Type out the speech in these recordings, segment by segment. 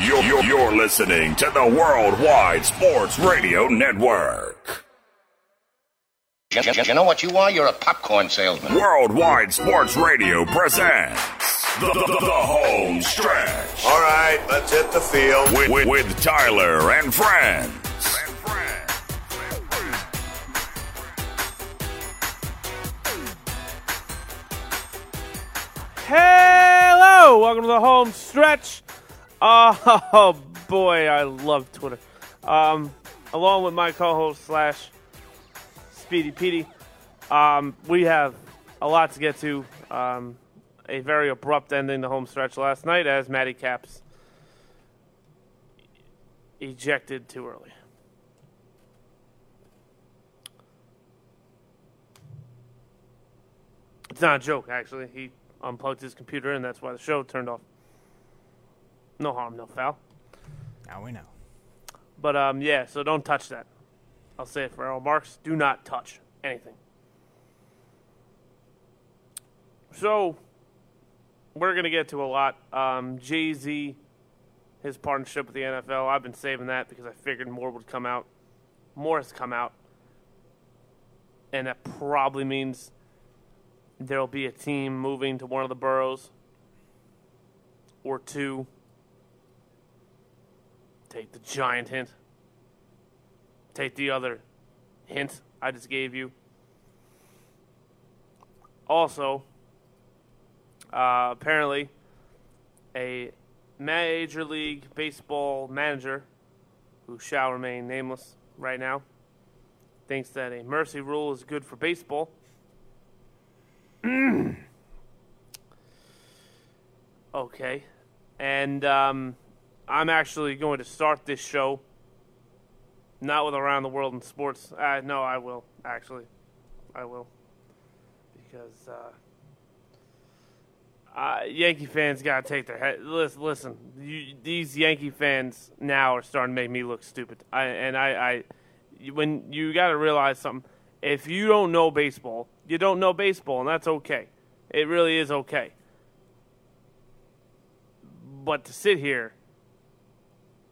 You're, you're, you're listening to the Worldwide Sports Radio Network. You, you- you know what you are? You're a popcorn salesman. Worldwide Sports Radio presents the, the, the, the home stretch All right, let's hit the field. with, with, with Tyler and friends. Hello, welcome to the home stretch. Oh boy, I love Twitter. Um, along with my co-host slash Speedy Petey, um, we have a lot to get to. Um, a very abrupt ending to home stretch last night as Matty Caps ejected too early. It's not a joke, actually. He unplugged his computer, and that's why the show turned off. No harm, no foul. Now we know. But um, yeah, so don't touch that. I'll say it for Errol Marks. Do not touch anything. So we're gonna get to a lot. Um, Jay Z, his partnership with the NFL. I've been saving that because I figured more would come out. More has come out, and that probably means there'll be a team moving to one of the boroughs or two. Take the giant hint. Take the other hint I just gave you. Also, uh, apparently, a Major League Baseball manager, who shall remain nameless right now, thinks that a mercy rule is good for baseball. okay. And um, I'm actually going to start this show not with Around the World in Sports. Uh, no, I will, actually. I will. Because uh, uh, Yankee fans got to take their head. Listen, listen you, these Yankee fans now are starting to make me look stupid. I, and I, I, when you got to realize something, if you don't know baseball, you don't know baseball, and that's okay. It really is okay. But to sit here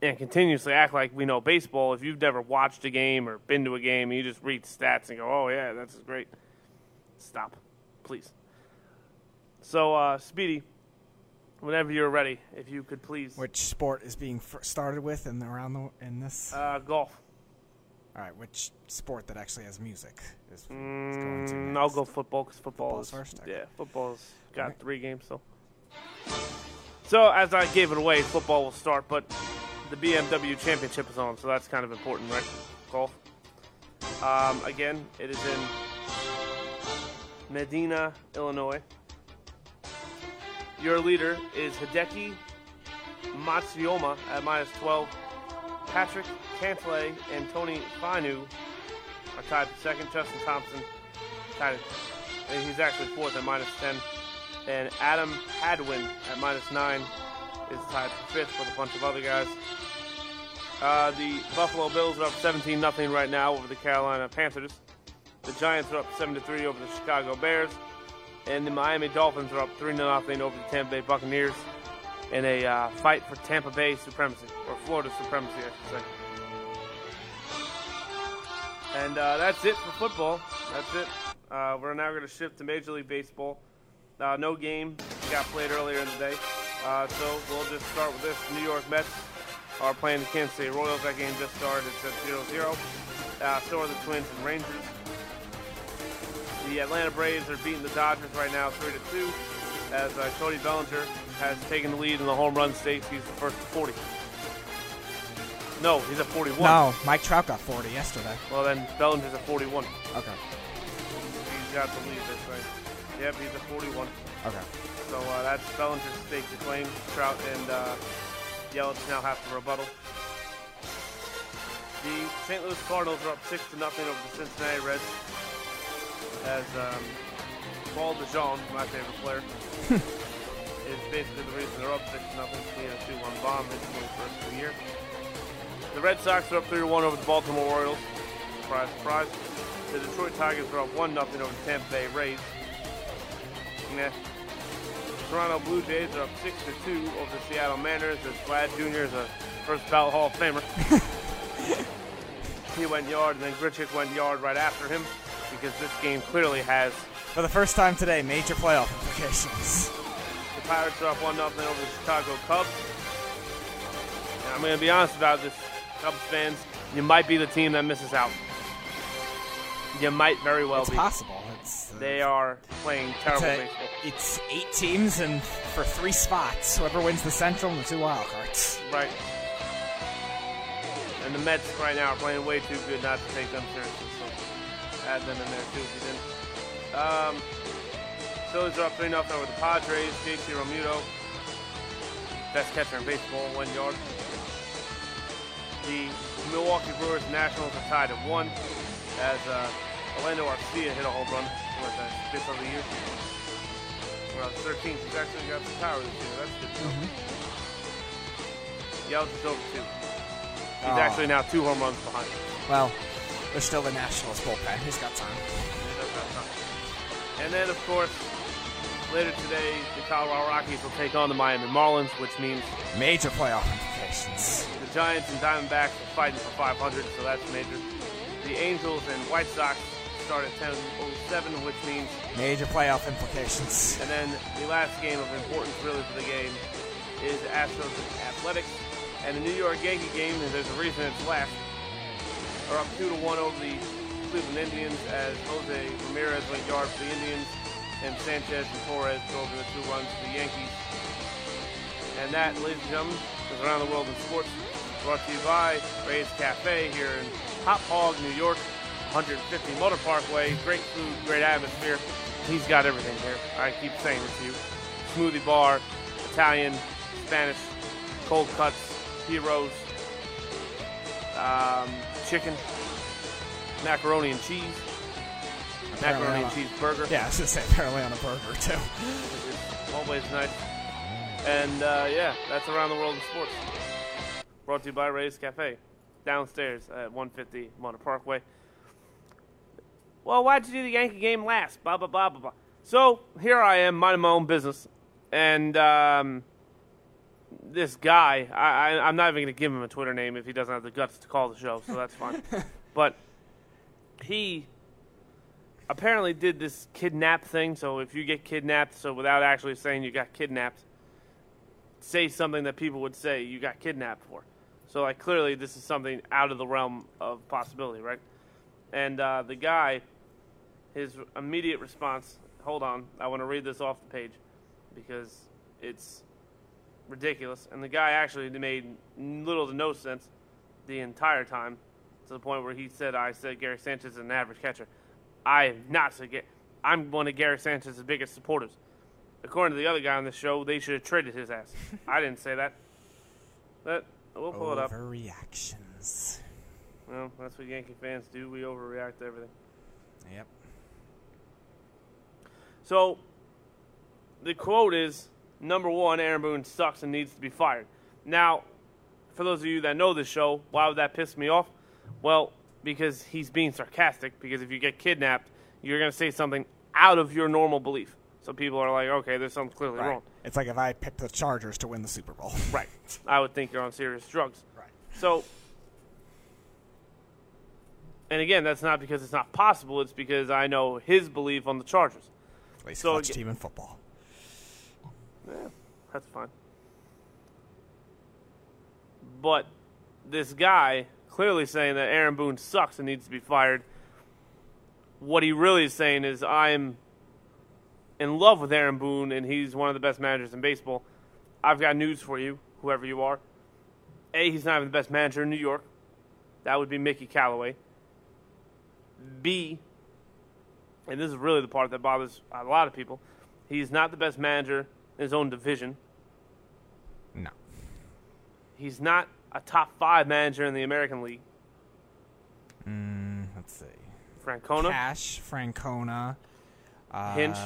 and continuously act like we know baseball, if you've never watched a game or been to a game, and you just read stats and go, "Oh yeah, that's great," stop, please. So, uh, Speedy, whenever you're ready, if you could please, Which sport is being fir- started with and around the in this? uh, golf. All right, which sport that actually has music is, is going to? Mm, next? I'll go football because football Football's is first? Okay. yeah, football's got Alright. three games so. So as I gave it away, football will start, but the BMW Championship is on, so that's kind of important, right? Golf. Um, again, it is in Medinah, Illinois. Your leader is Hideki Matsuyama at minus 12. Patrick Cantlay and Tony Finau are tied for second. Justin Thomas tied at, he's actually fourth at minus 10. And Adam Hadwin at minus 9 is tied for fifth with a bunch of other guys. Uh, the Buffalo Bills are up 17 0 right now over the Carolina Panthers. The Giants are up 7 3 over the Chicago Bears. And the Miami Dolphins are up 3 0 over the Tampa Bay Buccaneers in a uh, fight for Tampa Bay supremacy, or Florida supremacy, I should say. And uh, that's it for football. That's it. Uh, we're now going to shift to Major League Baseball. Uh, no game got played earlier in the day. Uh, so we'll just start with this. New York Mets are playing the Kansas City Royals. That game just started. It's at 0 0. Uh, so are the Twins and Rangers. The Atlanta Braves are beating the Dodgers right now 3 to 2 as uh, Cody Bellinger has taken the lead in the home run stakes. He's the first to 40. No, he's at 41. No, Mike Trout got 40 yesterday. Well, then Bellinger's at 41. Okay. He's got the lead this way. Yep, he's at 41. Okay. So uh, that's Bellinger's stake to claim. Trout and uh, Yelich now have to rebuttal. The St. Louis Cardinals are up six to nothing over the Cincinnati Reds. As um, Paul DeJong, my favorite player, is basically the reason they're up six to nothing. He had a two-one bomb his 21st of the year. The Red Sox are up three to one over the Baltimore Orioles. Surprise, surprise. The Detroit Tigers are up one nothing over the Tampa Bay Rays. Nah. Toronto Blue Jays are up six to two over the Seattle Mariners. As Vlad Jr. is a first ballot Hall of Famer. he went yard, and then Grichuk went yard right after him because this game clearly has For the first time today, major playoff implications. the Pirates are up one nothing over the Chicago Cubs. And I'm going to be honest about this, Cubs fans. You might be the team that misses out. You might very well It's be. possible. It's, They are playing it's, terrible a- baseball. it's eight teams and for three spots. Whoever wins the Central and the two wild cards. Right. And the Mets right now are playing way too good not to take them seriously. So add them in there too if you didn't. Um, Phillies are up 3 0 over the Padres. JT Realmuto, best catcher in baseball, one yard. The Milwaukee Brewers Nationals are tied at one as uh, Orlando Arcia hit a home run for the fifth of the year. Well, 13th. He's actually got some power this year. That's good. to know. Yelich is over two. He's Aw. actually now two home runs behind. Well, they're still the Nationals bullpen. He's got time. He does have time. And then, of course, later today, the Colorado Rockies will take on the Miami Marlins, which means Major playoff implications. the Giants and Diamondbacks are fighting for 500, so that's major. The Angels and White Sox start at 10:07, which means, Major playoff implications. and then the last game of importance, really, for the game is Astros and Athletics, and the New York Yankee game. And there's a reason it's last. Are up two to one over the Cleveland Indians as Jose Ramirez went yard for the Indians, and Sanchez and Torres drove in the two runs for the Yankees. And that, ladies and gentlemen, is around the world in sports. Brought to you by Ray's Cafe here in Hauppauge, New York, 150 Motor Parkway. Great food, great atmosphere. He's got everything here. I keep saying it to you. Smoothie bar, Italian, Spanish, cold cuts, heroes, um, chicken, macaroni and cheese, macaroni and cheese burger. Yeah, I was say apparently on a burger too. It's always nice. And uh, yeah, that's around the world in sports. Brought to you by Ray's Cafe, downstairs at 150 Motor Parkway. Well, why'd you do the Yankee game last? Blah blah blah blah blah. So here I am, minding my own business, and um, this guy, I, I, I'm not even going to give him a Twitter name if he doesn't have the guts to call the show, so that's fine. but he apparently did this kidnap thing. So if you get kidnapped, so without actually saying you got kidnapped, say something that people would say you got kidnapped for. So like clearly this is something out of the realm of possibility, right? And uh, the guy, his immediate response. Hold on, I want to read this off the page because it's ridiculous. And the guy actually made little to no sense the entire time, to the point where he said, "I said Gary Sanchez is an average catcher." I am not said get. I'm one of Gary Sanchez's biggest supporters. According to the other guy on the show, they should have traded his ass. I didn't say that. But we'll pull it up. Overreactions. Well, that's what Yankee fans do. We overreact to everything. Yep. So the quote is number one, Aaron Boone sucks and needs to be fired. Now, for those of you that know this show, why would that piss me off? Well, because he's being sarcastic. Because if you get kidnapped, you're going to say something out of your normal belief. So people are like, okay, there's something clearly Right. wrong. It's like if I picked the Chargers to win the Super Bowl. Right. I would think you're on serious drugs. Right. So, and again, that's not because it's not possible. It's because I know his belief on the Chargers. Least So aga- team in football. Yeah, that's fine. But this guy clearly saying that Aaron Boone sucks and needs to be fired. What he really is saying is, I'm in love with Aaron Boone and he's one of the best managers in baseball. I've got news for you, whoever you are. A, he's not even the best manager in New York. That would be Mickey Callaway. B, and this is really the part that bothers a lot of people, he's not the best manager in his own division. No. He's not a top five manager in the American League. Mm, let's see. Francona, Cash, Francona, uh, Hinch.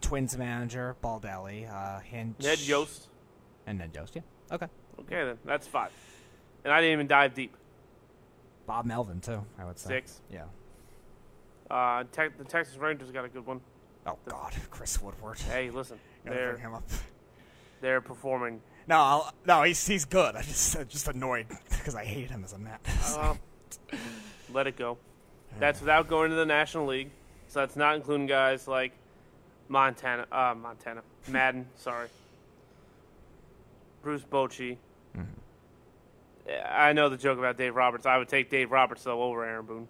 Twins manager, Baldelli, uh, Hinch. Ned Yost. And Ned Yost, yeah. Okay. Okay, then that's five. And I didn't even dive deep. Bob Melvin, too, I would say. Six. Yeah. Uh, Te- the Texas Rangers got a good one. Oh, God. Chris Woodward. Hey, listen, Gotta They're- bring him up. They're performing. No, I'll, no, he's he's good. I'm just I'm just annoyed because I hate him as a Met. Uh, let it go. That's without going to the National League. So that's not including guys like Montana, uh, Montana, Maddon. sorry, Bruce Bochy. I know the joke about Dave Roberts. I would take Dave Roberts though over Aaron Boone.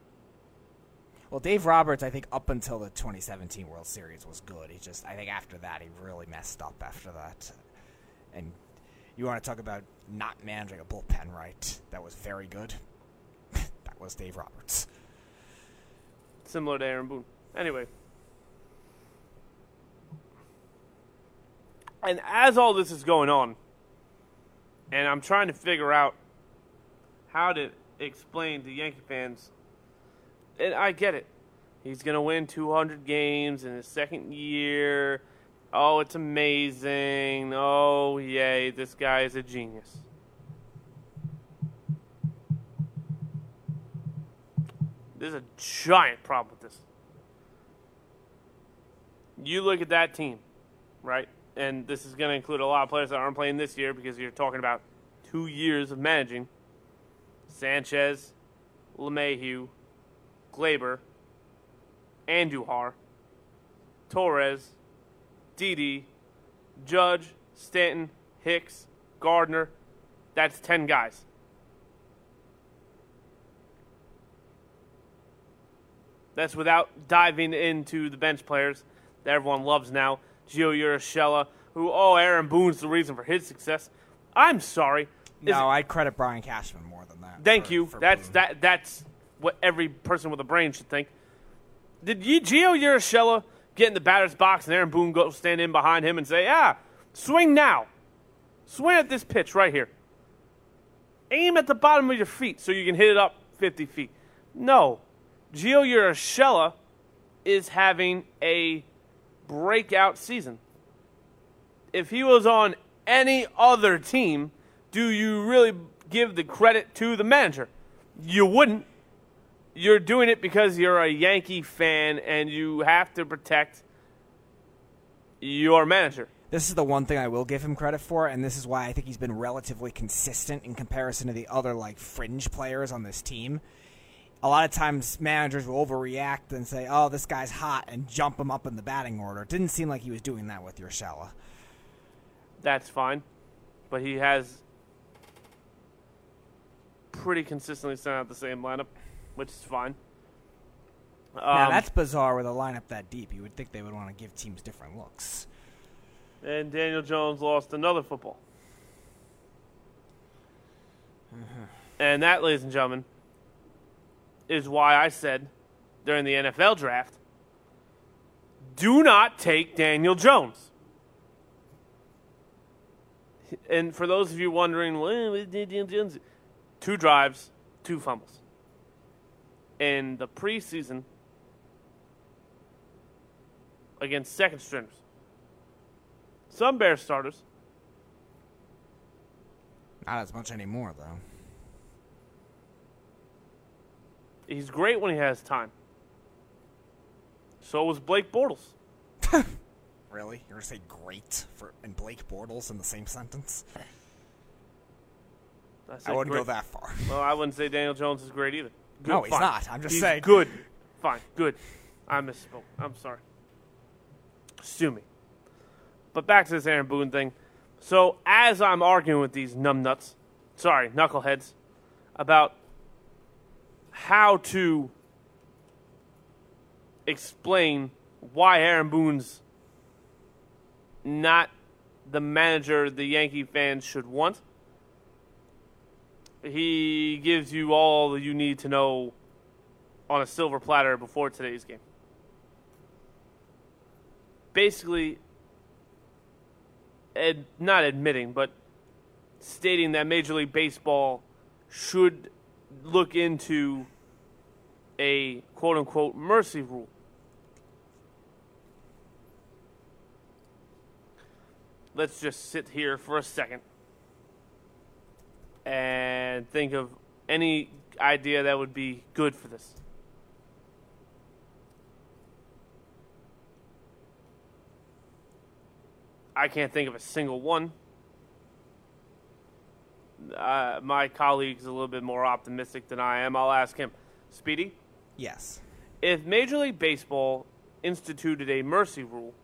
Well, Dave Roberts, I think up until the 2017 World Series was good. He just I think after that he really messed up after that. And you want to talk about not managing a bullpen right? That was very good. that was Dave Roberts. similar to Aaron Boone. Anyway. And as all this is going on, and I'm trying to figure out how to explain to Yankee fans, and I get it. He's to win 200 games in his second year. Oh, it's amazing. Oh, yay, this guy is a genius. There's a giant problem with this. You look at that team, right? And this is going to include a lot of players that aren't playing this year because you're talking about two years of managing. Sanchez, LeMahieu, Gleyber, Andujar, Torres, Didi, Judge, Stanton, Hicks, Gardner. That's 10 guys. That's without diving into the bench players that everyone loves now. Gio Urshela, who, oh, Aaron Boone's the reason for his success. I'm sorry. Is No, I'd credit Brian Cashman more than that. Thank for- you. for That's Boone. that. That's what every person with a brain should think. Did you, Gio Urshela get in the batter's box and Aaron Boone go stand in behind him and say, "Ah, swing now, swing at this pitch right here. Aim at the bottom of your feet so you can hit it up 50 feet." No, Gio Urshela is having a breakout season. If he was on any other team, do you really give the credit to the manager? You wouldn't. You're doing it because you're a Yankee fan and you have to protect your manager. This is the one thing I will give him credit for, and this is why I think he's been relatively consistent in comparison to the other like fringe players on this team. A lot of times, managers will overreact and say, "Oh, this guy's hot," and jump him up in the batting order. It didn't seem like he was doing that with Urshela. That's fine. But he has pretty consistently sent out the same lineup, which is fine. now Um, that's bizarre with a lineup that deep. You would think they would want to give teams different looks. and Daniel Jones lost another football. And that, ladies and gentlemen, is why I said during the NFL draft do not take Daniel Jones. And for those of you wondering, well, Daniel Jones? Two drives, two fumbles. In the preseason against second stringers. Some Bears starters. Not as much anymore, though. He's great when he has time. So was Blake Bortles. Really? You're gonna say great for and Blake Bortles in the same sentence? said I wouldn't great. go that far. Well, I wouldn't say Daniel Jones is great either. Good, No, he's fine. not. I'm just He's saying. Good. Fine. Good. I misspoke. I'm sorry. Sue me. But back to this Aaron Boone thing. So as I'm arguing with these numbnuts, sorry, knuckleheads, about how to explain why Aaron Boone's not the manager the Yankee fans should want. He gives you all you need to know on a silver platter before today's game. Basically, ad, not admitting, but stating that Major League Baseball should look into a quote unquote mercy rule. Let's just sit here for a second and think of any idea that would be good for this. I can't think of a single one. Uh, my colleague's a little bit more optimistic than I am. I'll ask him. Speedy, Yes. if Major League Baseball instituted a mercy rule,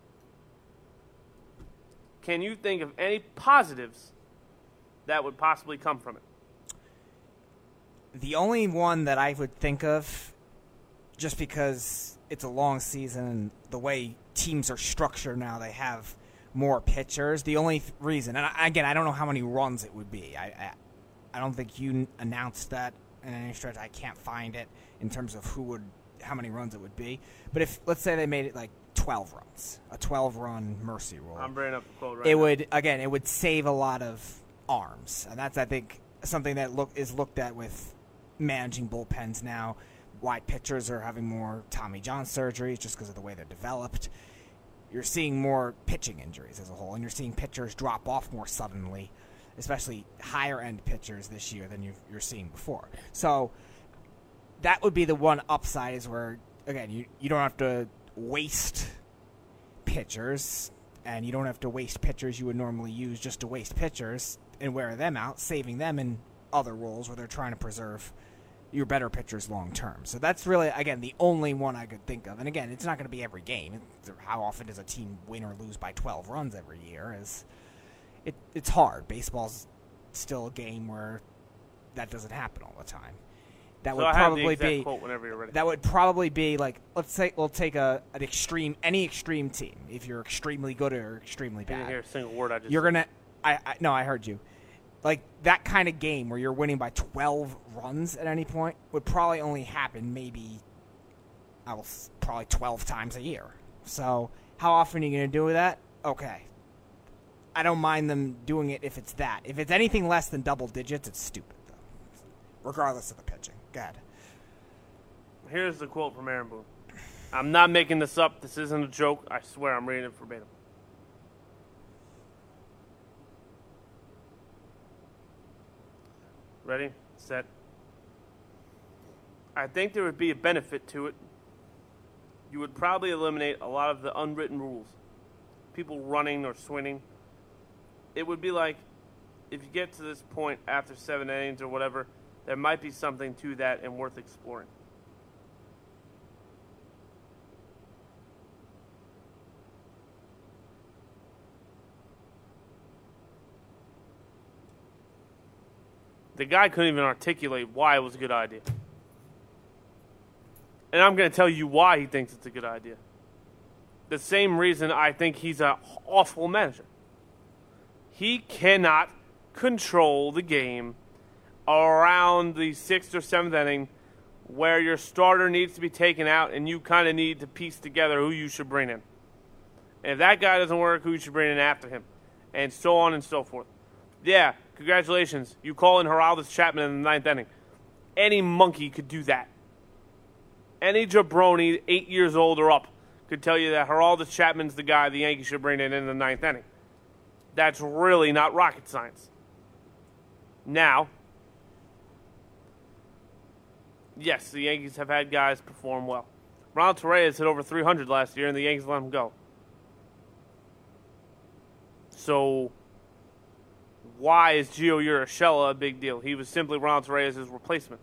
can you think of any positives that would possibly come from it? The only one that I would think of, just because it's a long season and the way teams are structured now, they have more pitchers. The only th- reason, and I, again, I don't know how many runs it would be. I, I, I don't think you announced that in any stretch. I can't find it in terms of who would, how many runs it would be. But if let's say they made it like 12 runs, a 12 run mercy rule I'm bringing up the quote right it now. would again it would save a lot of arms. And that's i think something that look is looked at with managing bullpens now. Why pitchers are having more tommy john surgeries just because of the way they're developed. You're seeing more pitching injuries as a whole and you're seeing pitchers drop off more suddenly especially higher end pitchers this year than you've, you're seeing before. So that would be the one upside is where again you, you don't have to waste pitchers, and you don't have to waste pitchers you would normally use just to waste pitchers and wear them out, saving them in other roles where they're trying to preserve your better pitchers long term. So that's really again the only one I could think of. And again, it's not going to be every game. How often does a team win or lose by 12 runs every year? Is it? It's hard. Baseball's still a game where that doesn't happen all the time. That so would I have the probably be quote whenever you're ready. that would probably be like let's say we'll take a an extreme any extreme team if you're extremely good or extremely I didn't hear bad a single word I just you're gonna I, I no I heard you like that kind of game where you're winning by 12 runs at any point would probably only happen maybe I will probably 12 times a year so how often are you gonna do that okay I don't mind them doing it if it's that if it's anything less than double digits it's stupid though regardless of the pitching God. Here's the quote from Aaron Boone. I'm not making this up. This isn't a joke. I swear I'm reading it verbatim. Ready? Set. I think there would be a benefit to it. You would probably eliminate a lot of the unwritten rules. People running or swinging. It would be like if you get to this point after seven innings or whatever, there might be something to that and worth exploring. The guy couldn't even articulate why it was a good idea. And I'm going to tell you why he thinks it's a good idea. The same reason I think he's an awful manager. He cannot control the game around the sixth or seventh inning where your starter needs to be taken out and you kind of need to piece together who you should bring in. And if that guy doesn't work, who you should bring in after him. And so on and so forth. Yeah, congratulations. You call in Aroldis Chapman in the ninth inning. Any monkey could do that. Any jabroni, eight years old or up, could tell you that Aroldis Chapman's the guy the Yankees should bring in in the ninth inning. That's really not rocket science. Now, yes, the Yankees have had guys perform well. Ronald Torreyes hit over 300 last year, and the Yankees let him go. So, why is Gio Urshela a big deal? He was simply Ronald Torreyes' replacement.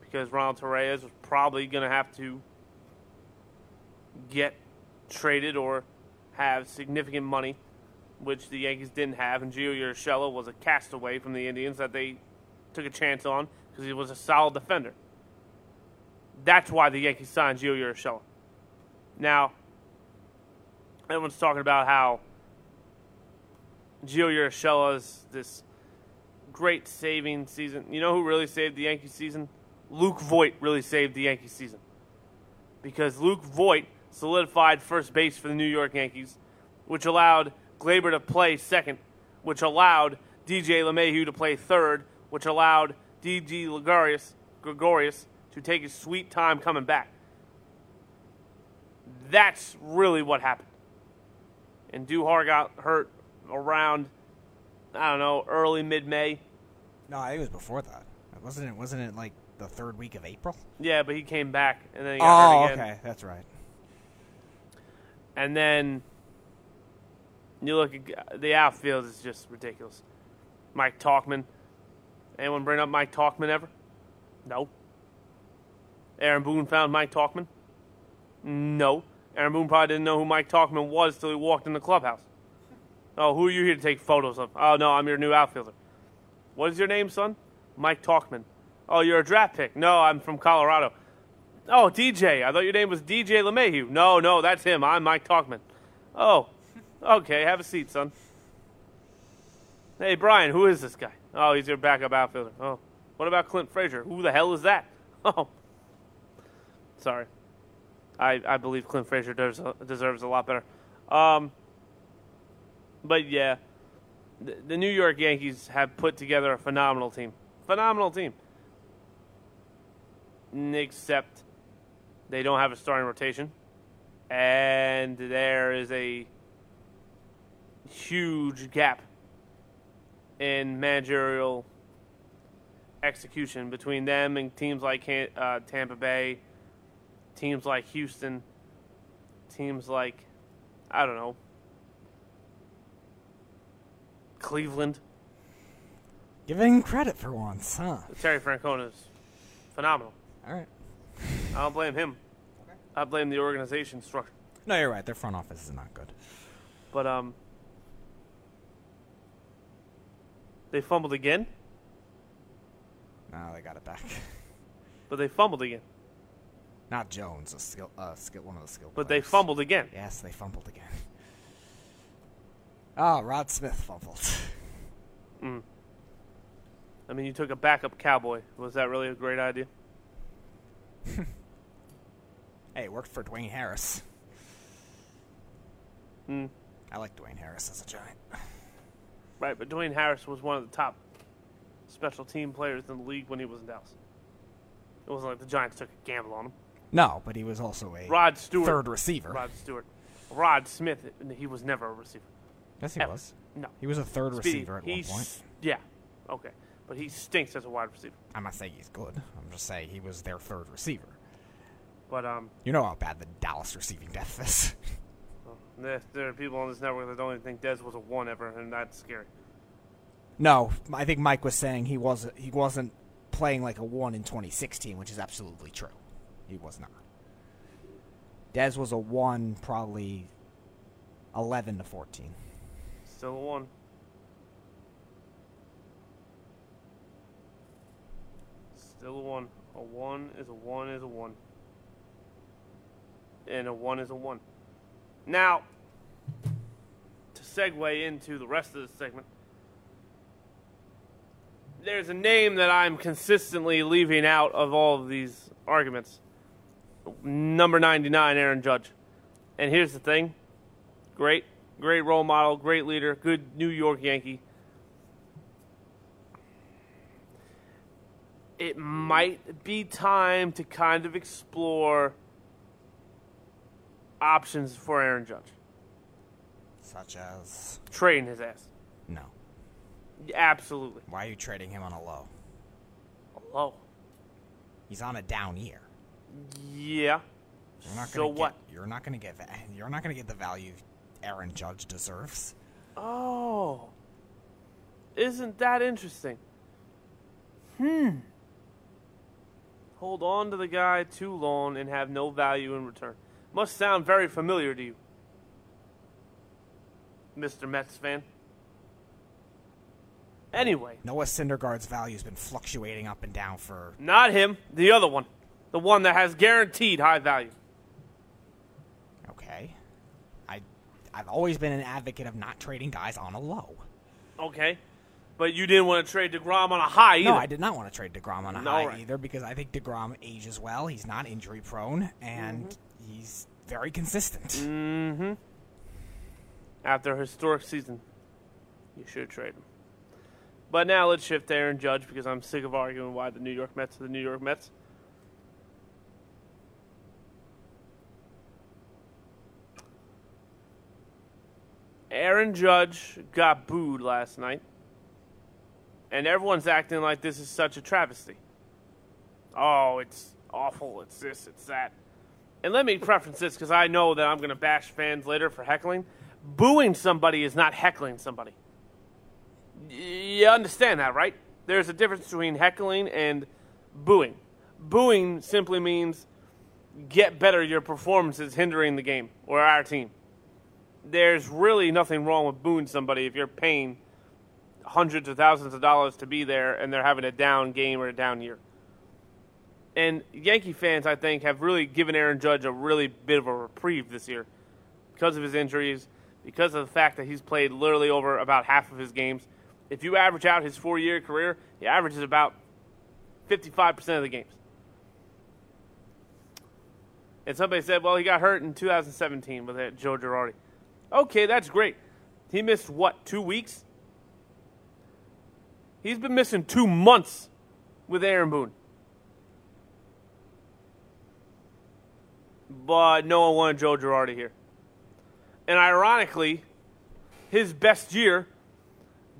Because Ronald Torreyes was probably going to have to get traded or have significant money, which the Yankees didn't have. And Gio Urshela was a castaway from the Indians that they took a chance on because he was a solid defender. That's why the Yankees signed Gio Urshela. Now, everyone's talking about how Gio Urshela's this great saving season. You know who really saved the Yankee season? Luke Voit really saved the Yankee season. Because Luke Voit solidified first base for the New York Yankees, which allowed Gleyber to play second, which allowed DJ LeMahieu to play third, which allowed Didi Gregorius, Gregorius to take his sweet time coming back. That's really what happened. Andujar got hurt around, I don't know, early mid May. No, I think it was before that. Wasn't it? Wasn't it like the third week of April? Yeah, but he came back and then he got Oh, hurt again. okay, that's right. And then, You look at the outfield is just ridiculous. Mike Tauchman. Anyone bring up Mike Tauchman ever? No. Aaron Boone found Mike Tauchman? No. Aaron Boone probably didn't know who Mike Tauchman was till he walked in the clubhouse. Oh, who are you here to take photos of? Oh, no, I'm your new outfielder. What is your name, son? Mike Tauchman. Oh, you're a draft pick. No, I'm from Colorado. Oh, DJ. I thought your name was DJ LeMahieu. No, no, that's him. I'm Mike Tauchman. Oh, okay. Have a seat, son. Hey, Brian, who is this guy? Oh, he's your backup outfielder. Oh, what about Clint Frazier? Who the hell is that? Oh, sorry. I, I believe Clint Frazier deserves a, deserves a lot better. Um, but yeah, the, the New York Yankees have put together a phenomenal team. Phenomenal team. Except they don't have a starting rotation. And there is a huge gap in managerial execution between them and teams like uh, Tampa Bay, teams like Houston, teams like, I don't know, Cleveland. Giving credit for once, huh? Terry Francona is phenomenal. All right. I don't blame him. I blame the organization structure. No, you're right. Their front office is not good. But um, they fumbled again. No, they got it back. But they fumbled again. Not Jones, a skill, uh, skill, one of the skill. But players. they fumbled again. Yes, they fumbled again. Oh, Rod Smith fumbled. Mm. I mean, you took a backup cowboy. Was that really a great idea? hey, it worked for Dwayne Harris. Mm. I like Dwayne Harris as a giant. Right, but Dwayne Harris was one of the top special team players in the league when he was in Dallas. It wasn't like the Giants took a gamble on him. No, but he was also a Rod Stewart, third receiver. Rod Stewart, Rod Smith. He was never a receiver. Yes, he Ever. was. No, He was a third Speedy, receiver at one point. Yeah, okay, but he stinks as a wide receiver. I'm not saying he's good. I'm just saying he was their third receiver. But um, You know how bad the Dallas receiving depth is. there, there are people on this network that don't even think Dez was a one ever, and that's scary. no, I think Mike was saying he wasn't. He wasn't playing like a one in 2016, which is absolutely true. He was not. Dez was a one, probably 11 to 14. Still a one. Still a one. A one is a one is a one. And a one is a one. Now, to segue into the rest of the segment, there's a name that I'm consistently leaving out of all of these arguments. Number 99, Aaron Judge. And here's the thing great, great role model, great leader, good New York Yankee. It might be time to kind of explore options for Aaron Judge. Such as. Trading his ass. No. Absolutely. Why are you trading him on a low? Low. He's on a down year. Yeah. You're not so gonna get, what? You're not going to get. You're not going to get the value Aaron Judge deserves. Oh. Isn't that interesting? Hmm. Hold on to the guy too long and have no value in return. Must sound very familiar to you, Mr. Mets fan. Anyway, Noah Syndergaard's value has been fluctuating up and down for. not him, the other one. The one that has guaranteed high value. Okay. I, I've always been an advocate of not trading guys on a low. Okay. But you didn't want to trade DeGrom on a high either. No, I did not want to trade Degrom on a No, high right. either because I think Degrom ages well. He's not injury prone and Mm-hmm. he's very consistent. Mm-hmm. After a historic season, you should trade him. But now let's shift to Aaron Judge because I'm sick of arguing why the New York Mets are the New York Mets. Aaron Judge got booed last night, and everyone's acting like this is such a travesty. Oh, it's awful. It's this, it's that. And let me preference this because I know that I'm going to bash fans later for heckling, booing somebody is not heckling somebody. You understand that, right? There's a difference between heckling and booing. Booing simply means get better, your performance is hindering the game or our team. There's really nothing wrong with booing somebody if you're paying hundreds of thousands of dollars to be there and they're having a down game or a down year. And Yankee fans, I think, have really given Aaron Judge a really bit of a reprieve this year because of his injuries, because of the fact that he's played literally over about half of his games. If you average out his four year career, he averages about 55% of the games. And somebody said, well, he got hurt in 2017 with Joe Girardi. Okay, that's great. He missed what, two weeks? He's been missing two months with Aaron Boone. But no one wanted Joe Girardi here. And ironically, his best year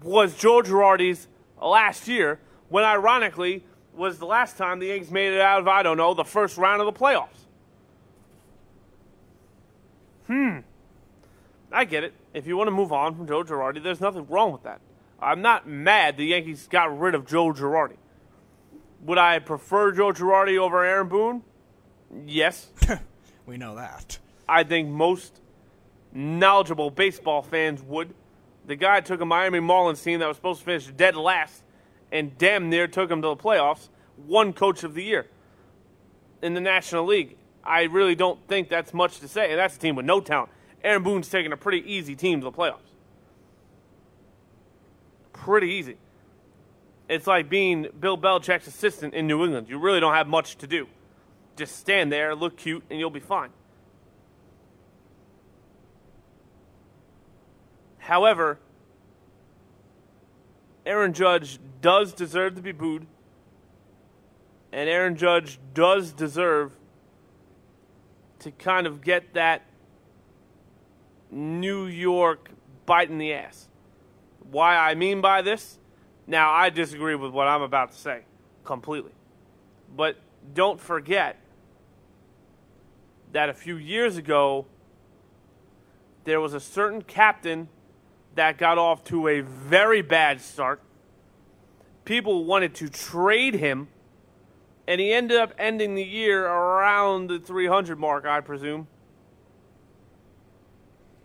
was Joe Girardi's last year, when ironically was the last time the Yankees made it out of, I don't know, the first round of the playoffs. Hmm. I get it. If you want to move on from Joe Girardi, there's nothing wrong with that. I'm not mad the Yankees got rid of Joe Girardi. Would I prefer Joe Girardi over Aaron Boone? Yes. We know that. I think most knowledgeable baseball fans would. The guy took a Miami Marlins team that was supposed to finish dead last and damn near took them to the playoffs, one coach of the year in the National League. I really don't think that's much to say. And that's a team with no talent. Aaron Boone's taking a pretty easy team to the playoffs. Pretty easy. It's like being Bill Belichick's assistant in New England. You really don't have much to do. Just stand there, look cute, and you'll be fine. However, Aaron Judge does deserve to be booed, and Aaron Judge does deserve to kind of get that New York bite in the ass. Why I mean by this? Now, I disagree with what I'm about to say completely. But don't forget that a few years ago, there was a certain captain that got off to a very bad start. People wanted to trade him, and he ended up ending the year around the 300 mark, I presume.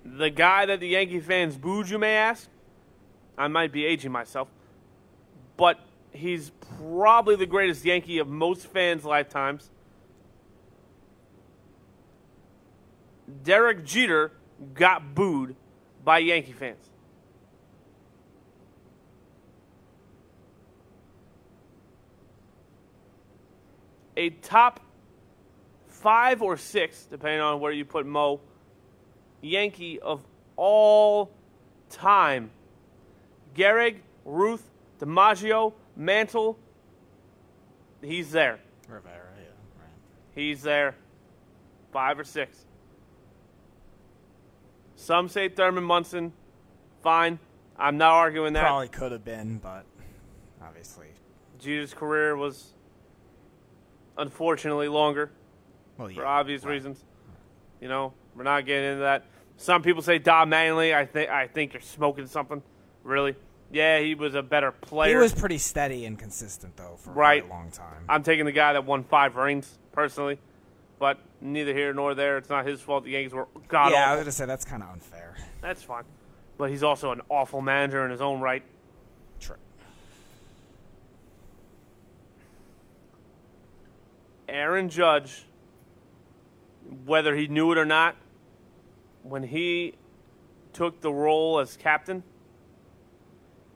The guy that the Yankee fans booed, you may ask? I might be aging myself, but he's probably the greatest Yankee of most fans' lifetimes. Derek Jeter got booed by Yankee fans. A top five or six, depending on where you put Mo, Yankee of all time. Gehrig, Ruth, DiMaggio, Mantle, he's there. Rivera, yeah, right. He's there. Five or six. Some say Thurman Munson. Fine. I'm not arguing that. Probably could have been, but obviously, Jeter's career was unfortunately longer well, yeah, for obvious right. reasons. You know, we're not getting into that. Some people say Don Mattingly. I think I think you're smoking something. Really? Yeah, he was a better player. He was pretty steady and consistent though for Right. a long time. I'm taking the guy that won five rings personally, but neither here nor there. It's not his fault. The Yankees were god yeah, I was gonna say that's kind of unfair. That's fine. But he's also an awful manager in his own right. True. Aaron Judge, whether he knew it or not, when he took the role as captain,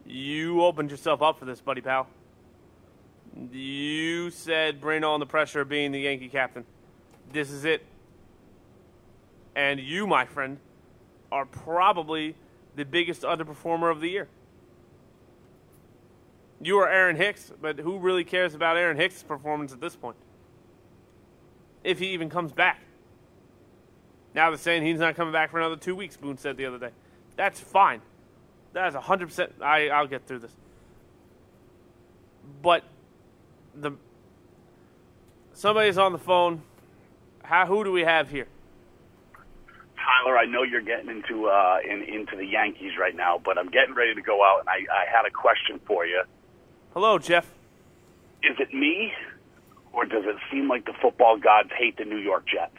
you opened yourself up for this, buddy pal. You said bring on the pressure of being the Yankee captain. This is it. And you, my friend, are probably the biggest underperformer of the year. You are Aaron Hicks, but who really cares about Aaron Hicks' performance at this point? If he even comes back. Now they're saying he's not coming back for another two weeks, Boone said the other day. That's fine. That's 100%. I, I'll get through this. But the somebody's on the phone. How, who do we have here? Tyler, I know you're getting into uh, in, into the Yankees right now, but I'm getting ready to go out, and I, I had a question for you. Hello, Jeff. Is it me, or does it seem like the football gods hate the New York Jets?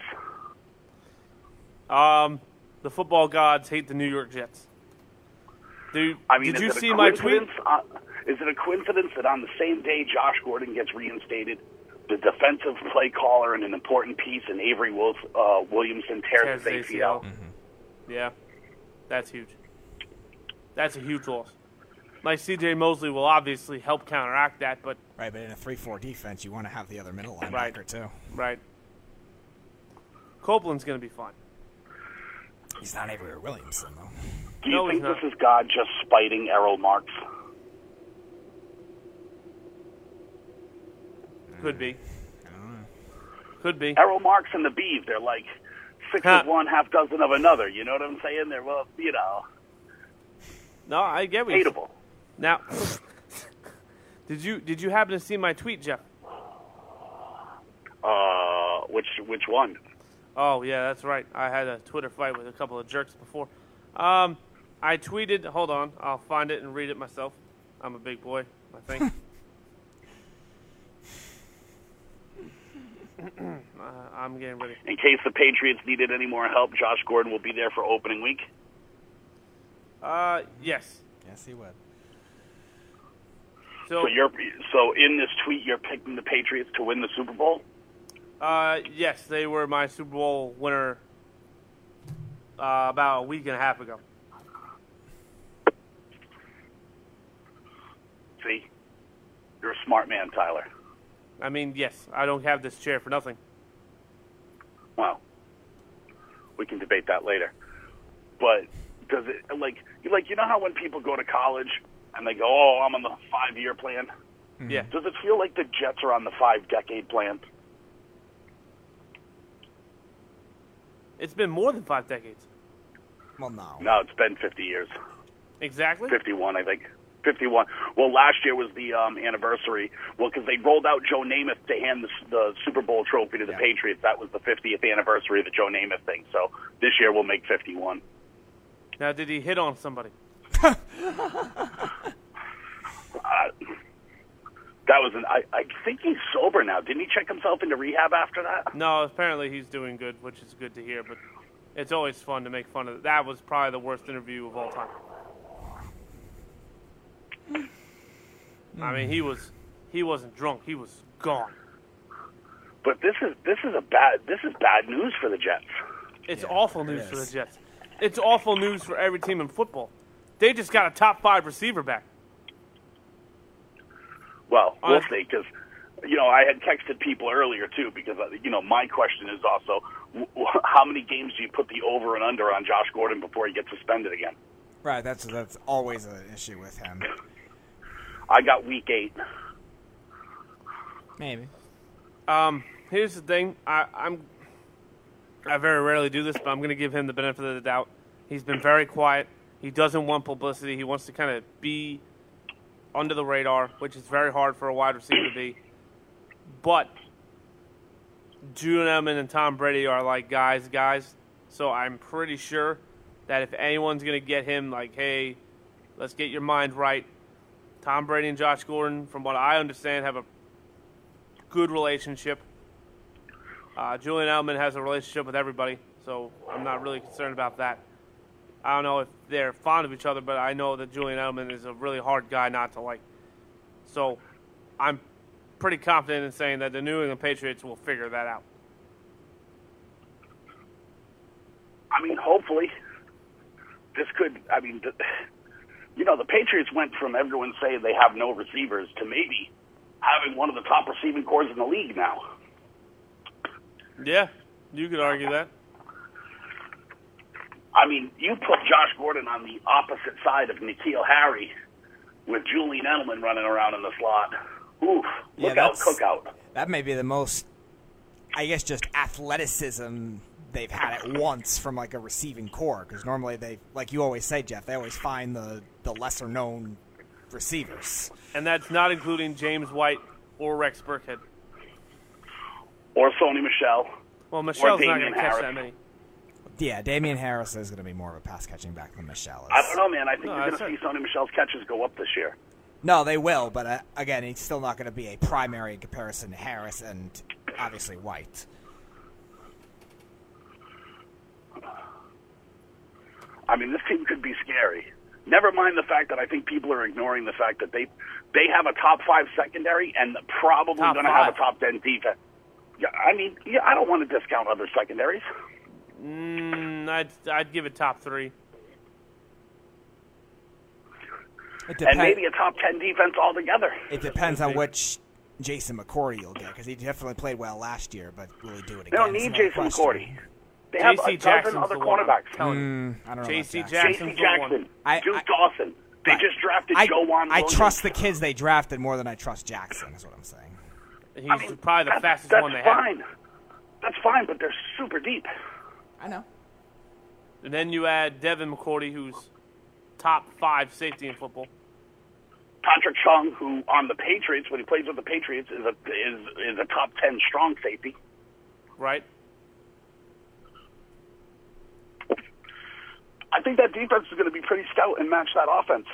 Um, the football gods hate the New York Jets. Dude, I mean, did you see my tweet? Uh, is it a coincidence that on the same day Josh Gordon gets reinstated, the defensive play caller and an important piece in Avery Wil- uh, Williamson tears Tears his ACL? Yeah, that's huge. That's a huge loss. Like C.J. Mosley will obviously help counteract that, but Right, but in a 3-4 defense, you want to have the other middle linebacker Right. too. right. Copeland's going to be fine. He's not Avery Williamson though. Do you No, he's think not. this is God just spiting Errol Marks? Could be. I don't know. Could be. Errol Marks and the Bees, they're like six Huh. of one, half dozen of another. You know what I'm saying? They're, well, you know, No, I get what you hateable. Now, did you did you happen to see my tweet, Jeff? Uh, which which one? Oh yeah, that's right. I had a Twitter fight with a couple of jerks before. Um, I tweeted. Hold on, I'll find it and read it myself. I'm a big boy, I think. uh, I'm getting ready. In case the Patriots needed any more help, Josh Gordon will be there for opening week. Uh, yes. Yes, he would. So, So you're so in this tweet, you're picking the Patriots to win the Super Bowl. Uh, yes, they were my Super Bowl winner uh, about a week and a half ago. See, you're a smart man, Tyler. I mean, yes, I don't have this chair for nothing. Well, we can debate that later. But does it like like you know how when people go to college and they go, "Oh, I'm on the five year plan." Yeah. Does it feel like the Jets are on the five decade plan? It's been more than five decades. Well, no. No, it's been 50 years. Exactly. 51, I think. 51. Well, last year was the um, anniversary. Well, because they rolled out Joe Namath to hand the, the Super Bowl trophy to the Yeah. Patriots. That was the 50th anniversary of the Joe Namath thing. So this year we'll make 51. Now, did he hit on somebody? Uh, that was an. I, I think he's sober now. Didn't he check himself into rehab after that? No, apparently he's doing good, which is good to hear. But it's always fun to make fun of. That was probably the worst interview of all time. I mean, he was he wasn't drunk. He was gone. But this is this is a bad this is bad news for the Jets. It's Yeah, awful it news for the. Jets. It's awful news for every team in football. They just got a top five receiver back. Well, we'll I- see because you know I had texted people earlier too because uh, you know my question is also w- w- how many games do you put the over and under on Josh Gordon before he gets suspended again? Right, that's that's always an issue with him. I got week eight. Maybe. Um, here's the thing. I, I'm I very rarely do this, but I'm going to give him the benefit of the doubt. He's been very quiet. He doesn't want publicity. He wants to kind of be under the radar, which is very hard for a wide receiver to be. But Julian Edelman and Tom Brady are like guys, guys. So I'm pretty sure that if anyone's going to get him, like, hey, let's get your mind right. Tom Brady and Josh Gordon, from what I understand, have a good relationship. Uh, Julian Edelman has a relationship with everybody, so I'm not really concerned about that. I don't know if they're fond of each other, but I know that Julian Edelman is a really hard guy not to like. So I'm pretty confident in saying that the New England Patriots will figure that out. I mean, hopefully, this could. I mean, the, you know, the Patriots went from everyone saying they have no receivers to maybe having one of the top receiving cores in the league now. Yeah, you could argue that. I mean, you put Josh Gordon on the opposite side of N'Keal Harry with Julian Edelman running around in the slot. Oof! Yeah, Look out, cookout. That may be the most, I guess, just athleticism they've had at once from like a receiving core. Because normally they, like you always say, Jeff, they always find the the lesser known receivers. And that's not including James White or Rex Burkhead. Or Sony Michel. Well, Michel's not going to catch that many. Yeah, Damien Harris is going to be more of a pass catching back than Michel is. I don't know, man. I think No, you're going to see Sony Michel's catches go up this year. No, they will, but uh, again, he's still not going to be a primary in comparison to Harris and obviously White. I mean, this team could be scary. Never mind the fact that I think people are ignoring the fact that they they have a top five secondary and probably going to have a top ten defense. Yeah, I mean, yeah, I don't want to discount other secondaries. Mm, I'd I'd give it top three. It, and maybe a top 10 defense altogether. it depends on which Jason McCourty you'll get because he definitely played well last year, but will he do it They don't need Jason question. McCourty. They have a J.C. dozen Jackson's other the. I'm cornerbacks. Mm, I don't know. J.C. about Jackson. J.C. the. Jackson, I- Duke I- Dawson. They Right. just drafted I, Joe Juan I Williams. trust the kids they drafted more than I trust Jackson. Is what I'm saying. He's I mean, probably the that's, fastest one they fine. have. That's fine, but they're super deep. I know. And then you add Devin McCourty, who's top five safety in football. Patrick Chung, who on the Patriots, when he plays with the Patriots, is a is is a top ten strong safety. right? I think that defense is going to be pretty stout and match that offense.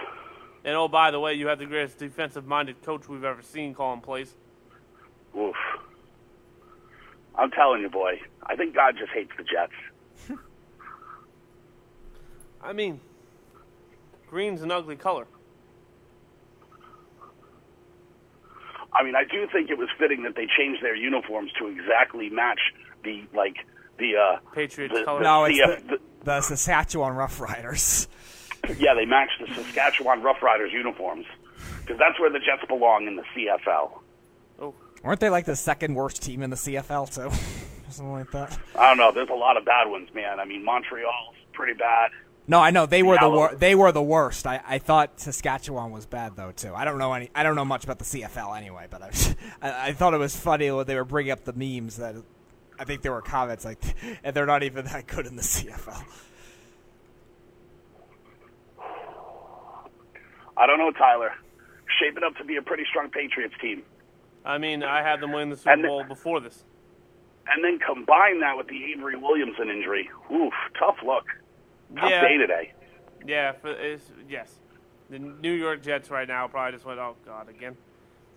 And oh, by the way, you have the greatest defensive-minded coach we've ever seen calling plays. Oof. I'm telling you, boy. I think God just hates the Jets. I mean, green's an ugly color. I mean, I do think it was fitting that they changed their uniforms to exactly match the like the uh Patriots the, color. No, the, it's uh, the, the Saskatchewan Roughriders. yeah, they matched the Saskatchewan Roughriders uniforms because that's where the Jets belong in the CFL. Oh, Weren't they like the second worst team in the CFL too? Something like that. I don't know. There's a lot of bad ones, man. I mean, Montreal's pretty bad. No, I know they were the Seattle. wor- they were the worst. I, I thought Saskatchewan was bad though too. I don't know any. I don't know much about the CFL anyway, but I, I, I thought it was funny when they were bringing up the memes that I think there were comments like, and they're not even that good in the CFL. I don't know, Tyler. Shaping up to be a pretty strong Patriots team. I mean, I had them win the Super And the- Bowl before this. And then combine that with the Avery Williamson injury. Oof, tough look. Tough Yeah. day today. Yeah, for, it's, yes. The New York Jets right now probably just went, oh, God, again.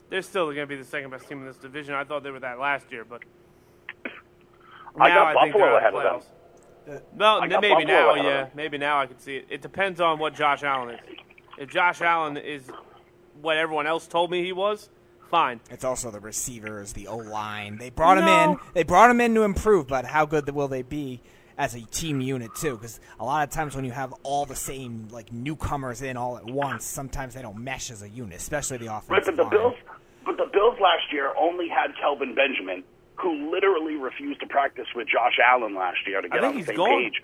They're still going to be the second best team in this division. I thought they were that last year, but I now got I think Buffalo they're ahead of of them. playoffs. Well, I maybe Buffalo now, yeah. them. Maybe now I can see it. It depends on what Josh Allen is. If Josh Allen is what everyone else told me he was, fine. It's also the receivers, the O line. They brought him in. They brought him in to improve, but how good will they be as a team unit too? Because a lot of times when you have all the same like newcomers in all at once, sometimes they don't mesh as a unit, especially the offensive Right, but the line. Bills, but the Bills last year only had Kelvin Benjamin, who literally refused to practice with Josh Allen last year to I get think on the he's same gone. page.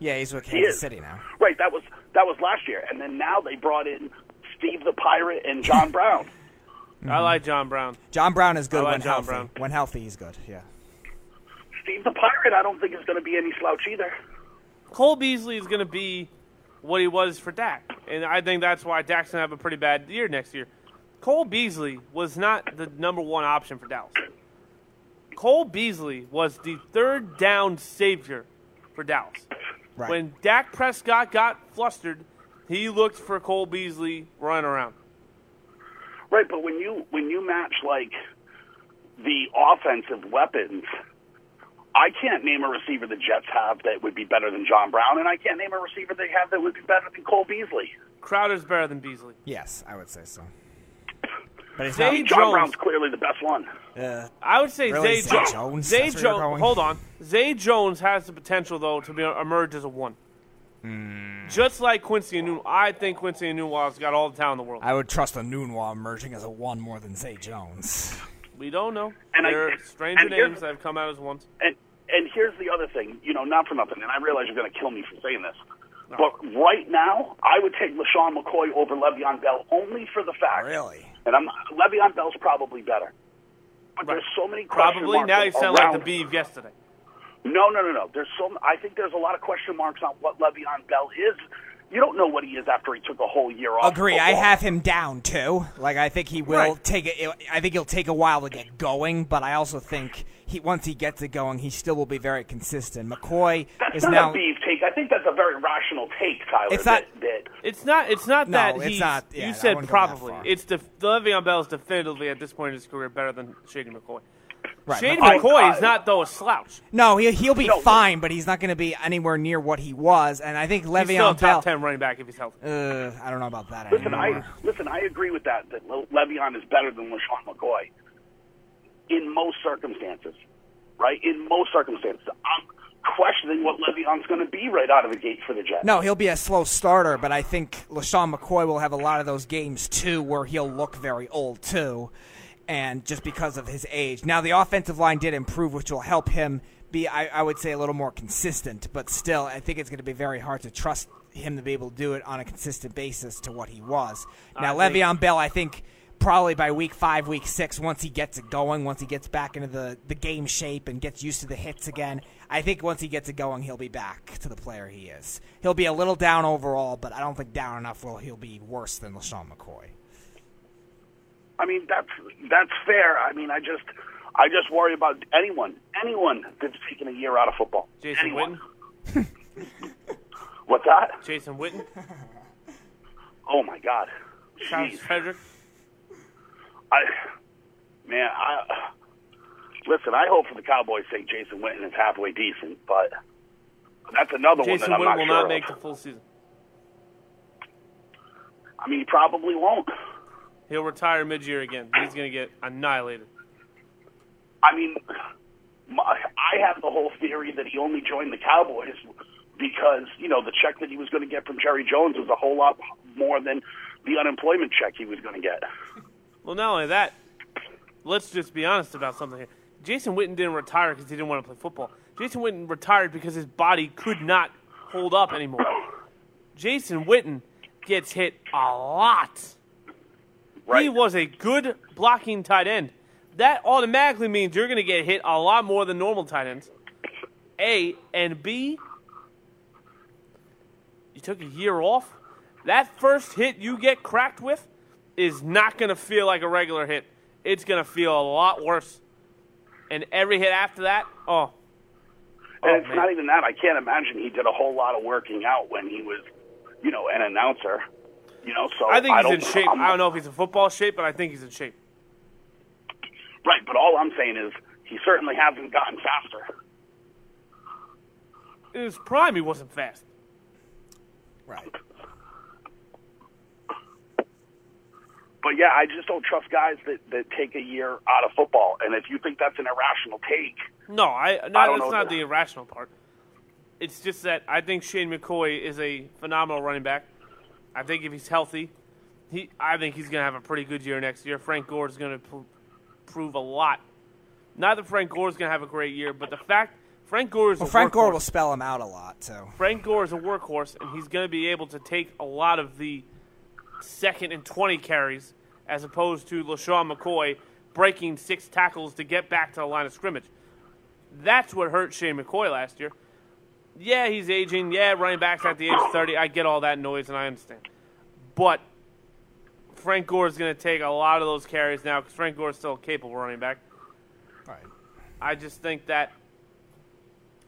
Yeah, he's with He Kansas is. City now. Right, that was that was last year, and then now they brought in Steve the Pirate and John Brown. I like John Brown. John Brown is good I like when John healthy. Brown. When healthy, he's good. Yeah. Steve the Pirate, I don't think is going to be any slouch either. Cole Beasley is going to be what he was for Dak, and I think that's why Dak's going to have a pretty bad year next year. Cole Beasley was not the number one option for Dallas. Cole Beasley was the third down savior for Dallas. Right. When Dak Prescott got flustered, he looked for Cole Beasley running around. Right, but when you when you match like the offensive weapons, I can't name a receiver the Jets have that would be better than John Brown, and I can't name a receiver they have that would be better than Cole Beasley. Crowder's better than Beasley. yes, I would say so. But he's Zay not. John Jones. Brown's clearly the best one. Uh, I would say Really? Zay, Zay Jones? Zay That's where you're Jones. Hold on. Zay Jones has the potential though to be emerge as a one. Hmm. Just like Quincy and I think Quincy and has got all the talent in the world. I would trust Enunwa emerging as a one more than Zay Jones. We don't know. And I- there are stranger and names that have come out as ones. And and here's the other thing, you know, not for nothing, and I realize you're going to kill me for saying this, but right now I would take LeSean McCoy over Le'Veon Bell only for the fact, Really? and I'm Le'Veon Bell's probably better, but Right. there's so many question Probably marks now you sound like the Beeve yesterday. No, no, no, no. There's so I think there's a lot of question marks on what Le'Veon Bell is. You don't know what he is after he took a whole year off. Agree. I have him down too. Like I think he will Right. take it. I think he'll take a while to get going, but I also think he once he gets it going, he still will be very consistent. McCoy That's is not now. a beef take. I think that's a very rational take, Tyler. It's not- that, that It's not. It's not No, that it's he's. not- yeah, you said wouldn't go that probably. far. It's the Le'Veon Bell is definitively at this point in his career better than Shady McCoy. Right, Shady McCoy- McCoy I- is not though a slouch. No, he he'll be No, fine, but he's not going to be anywhere near what he was. And I think He's still a top Bell. ten running back if he's healthy. Uh, I don't know about that listen, anymore. I listen. I agree with that. That Le- Le'Veon is better than LeSean McCoy in most circumstances, right? In most circumstances, I'm questioning what Le'Veon's going to be right out of the gate for the Jets. No, he'll be a slow starter, but I think LeSean McCoy will have a lot of those games too where he'll look very old too, and just because of his age. Now the offensive line did improve, which will help him be, I, I would say, a little more consistent. But still, I think it's going to be very hard to trust him to be able to do it on a consistent basis to what he was. Now I think- Le'Veon Bell, I think. Probably by week five, week six, once he gets it going, once he gets back into the, the game shape and gets used to the hits again, I think once he gets it going, he'll be back to the player he is. He'll be a little down overall, but I don't think down enough where he'll be worse than LeSean McCoy. I mean that's that's fair. I mean I just I just worry about anyone anyone that's taking a year out of football. Jason anyone. Witten. What's that? Jason Witten. Oh my God. Jeez. Frederick. I, man, I listen. I hope for the Cowboys' sake, Jason Witten is halfway decent, but that's another Jason one that I'm Witten will not sure not make of. the full season. I mean, he probably won't. He'll retire mid-year again. He's going to get annihilated. I mean, my, I have the whole theory that he only joined the Cowboys because you know the check that he was going to get from Jerry Jones was a whole lot more than the unemployment check he was going to get. Well, not only that, let's just be honest about something here. Jason Witten didn't retire because he didn't want to play football. Jason Witten retired because his body could not hold up anymore. Jason Witten gets hit a lot. Right? He was a good blocking tight end. That automatically means you're going to get hit a lot more than normal tight ends. A and B, you took a year off. That first hit you get cracked with is not going to feel like a regular hit. It's going to feel a lot worse. And every hit after that, oh. And Oh, it's man. not even that. I can't imagine he did a whole lot of working out when he was, you know, an announcer. You know, so I think he's don't, in shape. I'm- I don't know if he's in football shape, but I think he's in shape. Right, but all I'm saying is he certainly hasn't gotten faster. In his prime, he wasn't fast. Right. But yeah, I just don't trust guys that, that take a year out of football. And if you think that's an irrational take, No, I no, I don't that's not that- the irrational part. It's just that I think Shady McCoy is a phenomenal running back. I think if he's healthy, he I think he's going to have a pretty good year next year. Frank Gore is going to pr- prove a lot. Not that Frank Gore is going to have a great year, but the fact Frank Gore is Well, Frank Gore will spell him out a lot too. Frank Gore is a workhorse, and he's going to be able to take a lot of the second and 20 carries as opposed to LeSean McCoy breaking six tackles to get back to the line of scrimmage. That's what hurt Shady McCoy last year. Yeah, he's aging. Yeah, running backs at the age of 30. I get all that noise, and I understand. But Frank Gore is going to take a lot of those carries now because Frank Gore is still a capable running back. Right. I just think that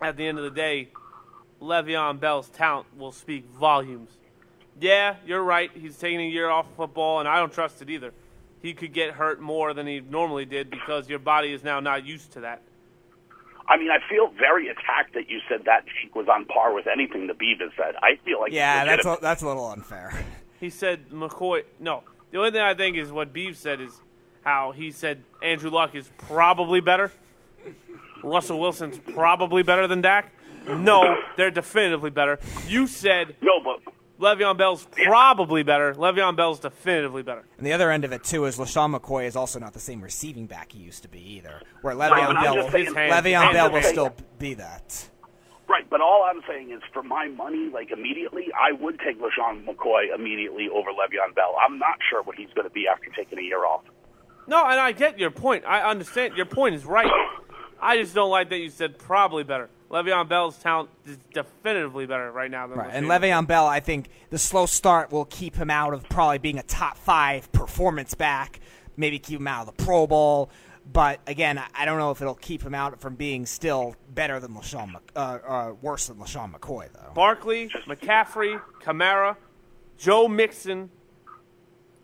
at the end of the day, Le'Veon Bell's talent will speak volumes. Yeah, you're right. He's taking a year off football, and I don't trust it either. He could get hurt more than he normally did because your body is now not used to that. I mean, I feel very attacked that you said that take was on par with anything the Beavis said. I feel like Yeah, that's a, that's a little unfair. He said McCoy. No, the only thing I think is what Beeve said is how he said Andrew Luck is probably better. Russell Wilson's probably better than Dak. No, they're definitively better. You said no, but Le'Veon Bell's probably better. Le'Veon Bell's definitively better. And the other end of it too is LeSean McCoy is also not the same receiving back he used to be either. Where but Le'Veon I'm Bell, will, saying- His Le'Veon Bell will still be that. right. But all I'm saying is, for my money, like immediately, I would take LeSean McCoy immediately over Le'Veon Bell. I'm not sure what he's going to be after taking a year off. No, and I get your point. I understand. Your point is right. I just don't like that you said probably better. Le'Veon Bell's talent is definitively better right now than Right. And Le'Veon Bell, I think the slow start will keep him out of probably being a top five performance back. Maybe keep him out of the Pro Bowl. But again, I- don't know if it'll keep him out from being still better than LeSean, uh, uh, worse than LeSean McCoy, though. Barkley, McCaffrey, Kamara, Joe Mixon,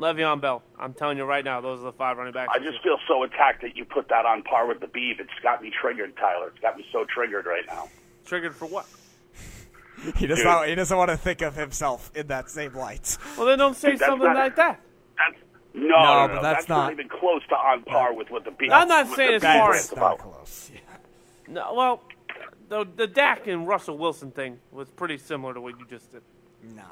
Le'Veon Bell. I'm telling you right now, those are the five running backs. I just feel so attacked that you put that on par with the Beeve. It's got me triggered, Tyler. It's got me so triggered right now. triggered for what? He doesn't. Dude. Want, he doesn't want to think of himself in that same light. Well, then don't say That's something not- like that. That's no, No, no, no, but no. that's not, not- even close to on par with what the Beeve. I'm not saying the as Beeve far rants not about. close. Yeah. No, well, the the Dak and Russell Wilson thing was pretty similar to what you just did. No.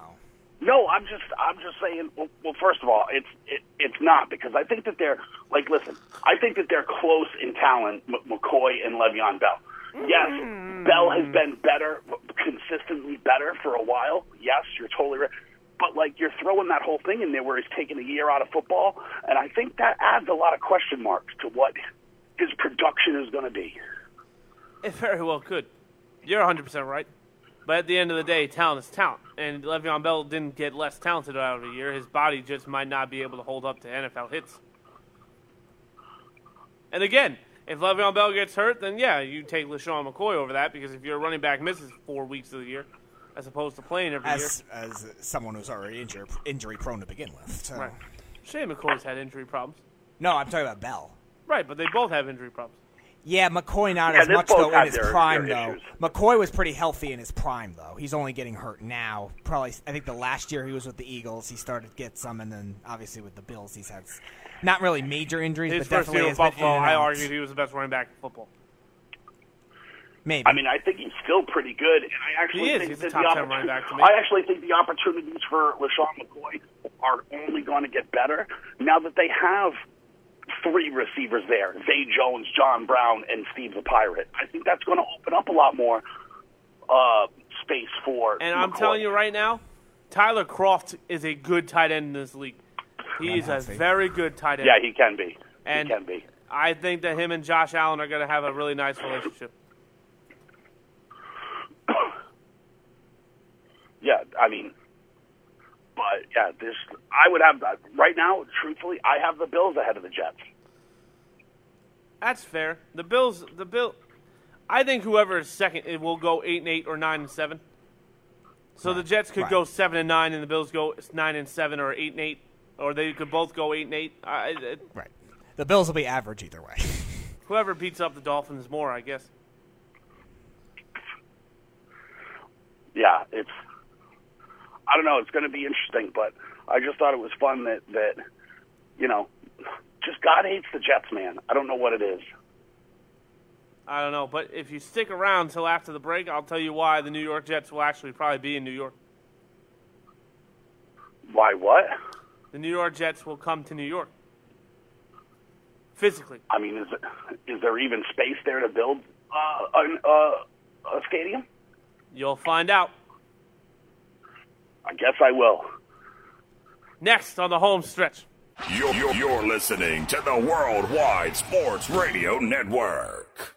No, I'm just I'm just saying. Well, well first of all, it's it, it's not because I think that they're like listen. I think that they're close in talent, M- McCoy and Le'Veon Bell. Yes, mm. Bell has been better, consistently better for a while. Yes, you're totally right. But like you're throwing that whole thing in there where he's taking a year out of football, and I think that adds a lot of question marks to what his production is going to be. It very well could. You're 100% right. But at the end of the day, talent is talent. And Le'Veon Bell didn't get less talented out of a year. His body just might not be able to hold up to NFL hits. And again, if Le'Veon Bell gets hurt, then yeah, you take LeSean McCoy over that because if your running back misses four weeks of the year, as opposed to playing every As as someone who's already injury injury prone to begin with. So. year. Right. Shady McCoy's had injury problems. No, I'm talking about Bell. Right, but they both have injury problems. Yeah, McCoy not Yeah, as much though in his their- prime their though. issues. McCoy was pretty healthy in his prime though. He's only getting hurt now. Probably, I think the last year he was with the Eagles, he started to get some, and then obviously with the Bills, he's had not really major injuries, His but first definitely year has with been in Buffalo, and I out. argued he was the best running back in football. Maybe. I mean, I think he's still pretty good, and I actually He is. think He's a that top the 10 running back to me. I actually think the opportunities for LeSean McCoy are only going to get better now that they have three receivers there: Zay Jones, John Brown, and Steve the Pirate. I think that's going to open up a lot more uh, space for. And I'm telling you right now, Tyler Kroft is a good tight end in this league. He is a very good tight end. yeah, he can be. And- he can be. I think that him and Josh Allen are going to have a really nice relationship. Yeah, I mean, but yeah, this I would have uh, right now. Truthfully, I have the Bills ahead of the Jets. That's fair. The Bills, the Bill, I think whoever is second, it will go eight and eight or nine and seven. So the Jets could Right. go seven and nine, and the Bills go nine and seven or eight and eight, or they could both go eight and eight. I, it, right. The Bills will be average either way. whoever beats up the Dolphins more, I guess. yeah, it's. I don't know. It's going to be interesting, but I just thought it was fun that that you know, just God hates the Jets, man. I don't know what it is. I don't know, but if you stick around till after the break, I'll tell you why the New York Jets will actually probably be in New York. Why? What? The New York Jets will come to New York physically. I mean, is it, is there even space there to build uh, an, uh, a stadium? You'll find out I guess I will. next on the home stretch. You're, you're, you're listening to the Worldwide Sports Radio Network.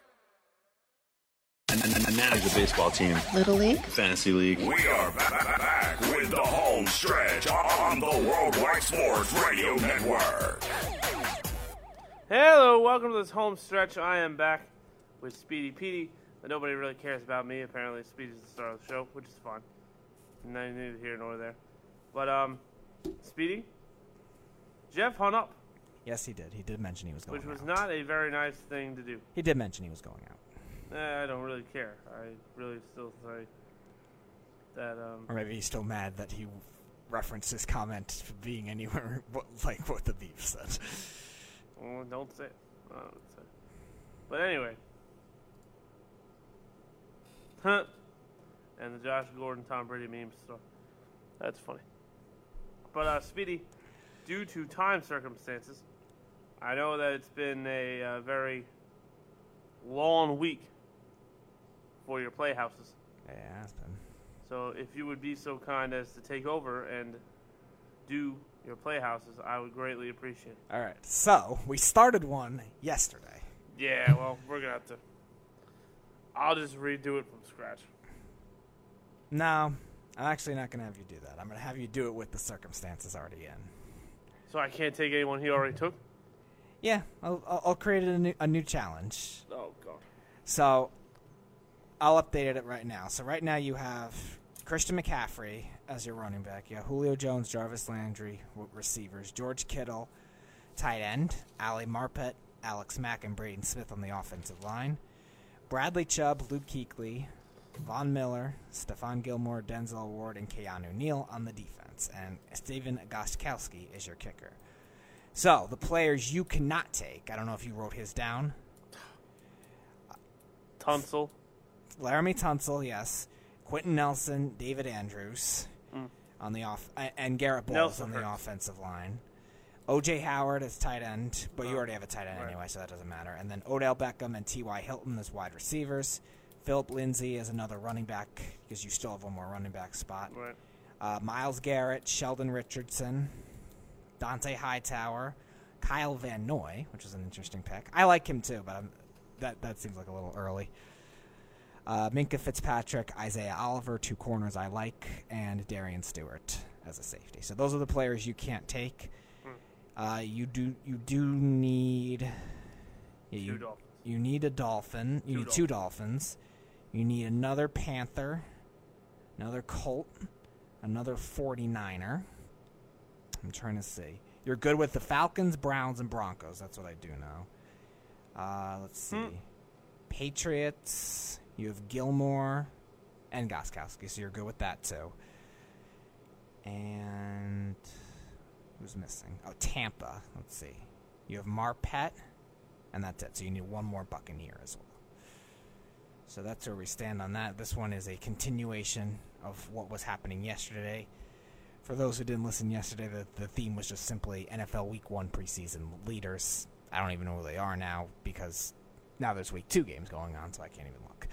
And, and, and manage a baseball team, Little League? fantasy league. We are back, back with the home stretch on the Worldwide Sports Radio Network. Hello, welcome to this home stretch. I am back with Speedy Petey, but nobody really cares about me. Apparently, Speedy's the star of the show, which is fine. Neither here nor there. But um, Speedy, Jeff hung up, yes, he did. He did mention he was going out. which was out. not a very nice thing to do. He did mention he was going out. Eh, I don't really care. I really still say that um, Or maybe he's still mad that he referenced his comment being anywhere like what the beef said. Well, don't say it. I don't say it. But anyway. Huh. And the Josh Gordon, Tom Brady memes. stuff. That's funny. But, uh, Speedy, due to time circumstances, I know that it's been a uh, very long week for your playhouses. Yeah, it's been. So if you would be so kind as to take over and do your playhouses, I would greatly appreciate it. All right. So we started one yesterday. Yeah, well, we're gonna have to. I'll just redo it from scratch. No, I'm actually not going to have you do that. I'm going to have you do it with the circumstances already in. So I can't take anyone he already took. Yeah, I'll, I'll create a new, a new challenge. Oh god. So I'll update it right now. So right now you have Christian McCaffrey as your running back. You have Julio Jones, Jarvis Landry, receivers. George Kittle, tight end. Ali Marpet, Alex Mack, and Braden Smith on the offensive line. Bradley Chubb, Luke Kuechly, Von Miller, Stephon Gilmore, Denzel Ward, and Keanu Neal on the defense. And Stephen Gostkowski is your kicker. So the players you cannot take. I don't know if you wrote his down. Tunsil. Laremy Tunsil, yes. Quenton Nelson, David Andrews mm. on the off, and Garett Bolles Nelson on the hurts. offensive line. OJ Howard as tight end, but you Oh, already have a tight end right. anyway, so that doesn't matter. And then Odell Beckham and T.Y. Hilton as wide receivers. Philip Lindsay as another running back because you still have one more running back spot. Right. Uh, Myles Garrett, Sheldon Richardson, Dont'a Hightower, Kyle Van Noy, which is an interesting pick. I like him too, but I'm, that that seems like a little early. Uh, Minkah Fitzpatrick, Isaiah Oliver, two corners I like, and Darian Stewart as a safety. So those are the players you can't take. Uh, you do you do need yeah, you, Two Dolphins. you need a dolphin. You Two need two dolphins. You need another panther, another colt, another 49er. I'm trying to see. You're good with the Falcons, Browns, and Broncos. That's what I do know. Uh, let's see. Hmm. Patriots. You have Gilmore and Gostkowski, so you're good with that too. And who's missing? Oh, Tampa. Let's see. You have Marpet, and that's it. So you need one more Buccaneer as well. So that's where we stand on that. This one is a continuation of what was happening yesterday. For those who didn't listen yesterday, the, the theme was just simply NFL Week 1 preseason leaders. I don't even know who they are now because now there's Week 2 games going on, so I can't even look.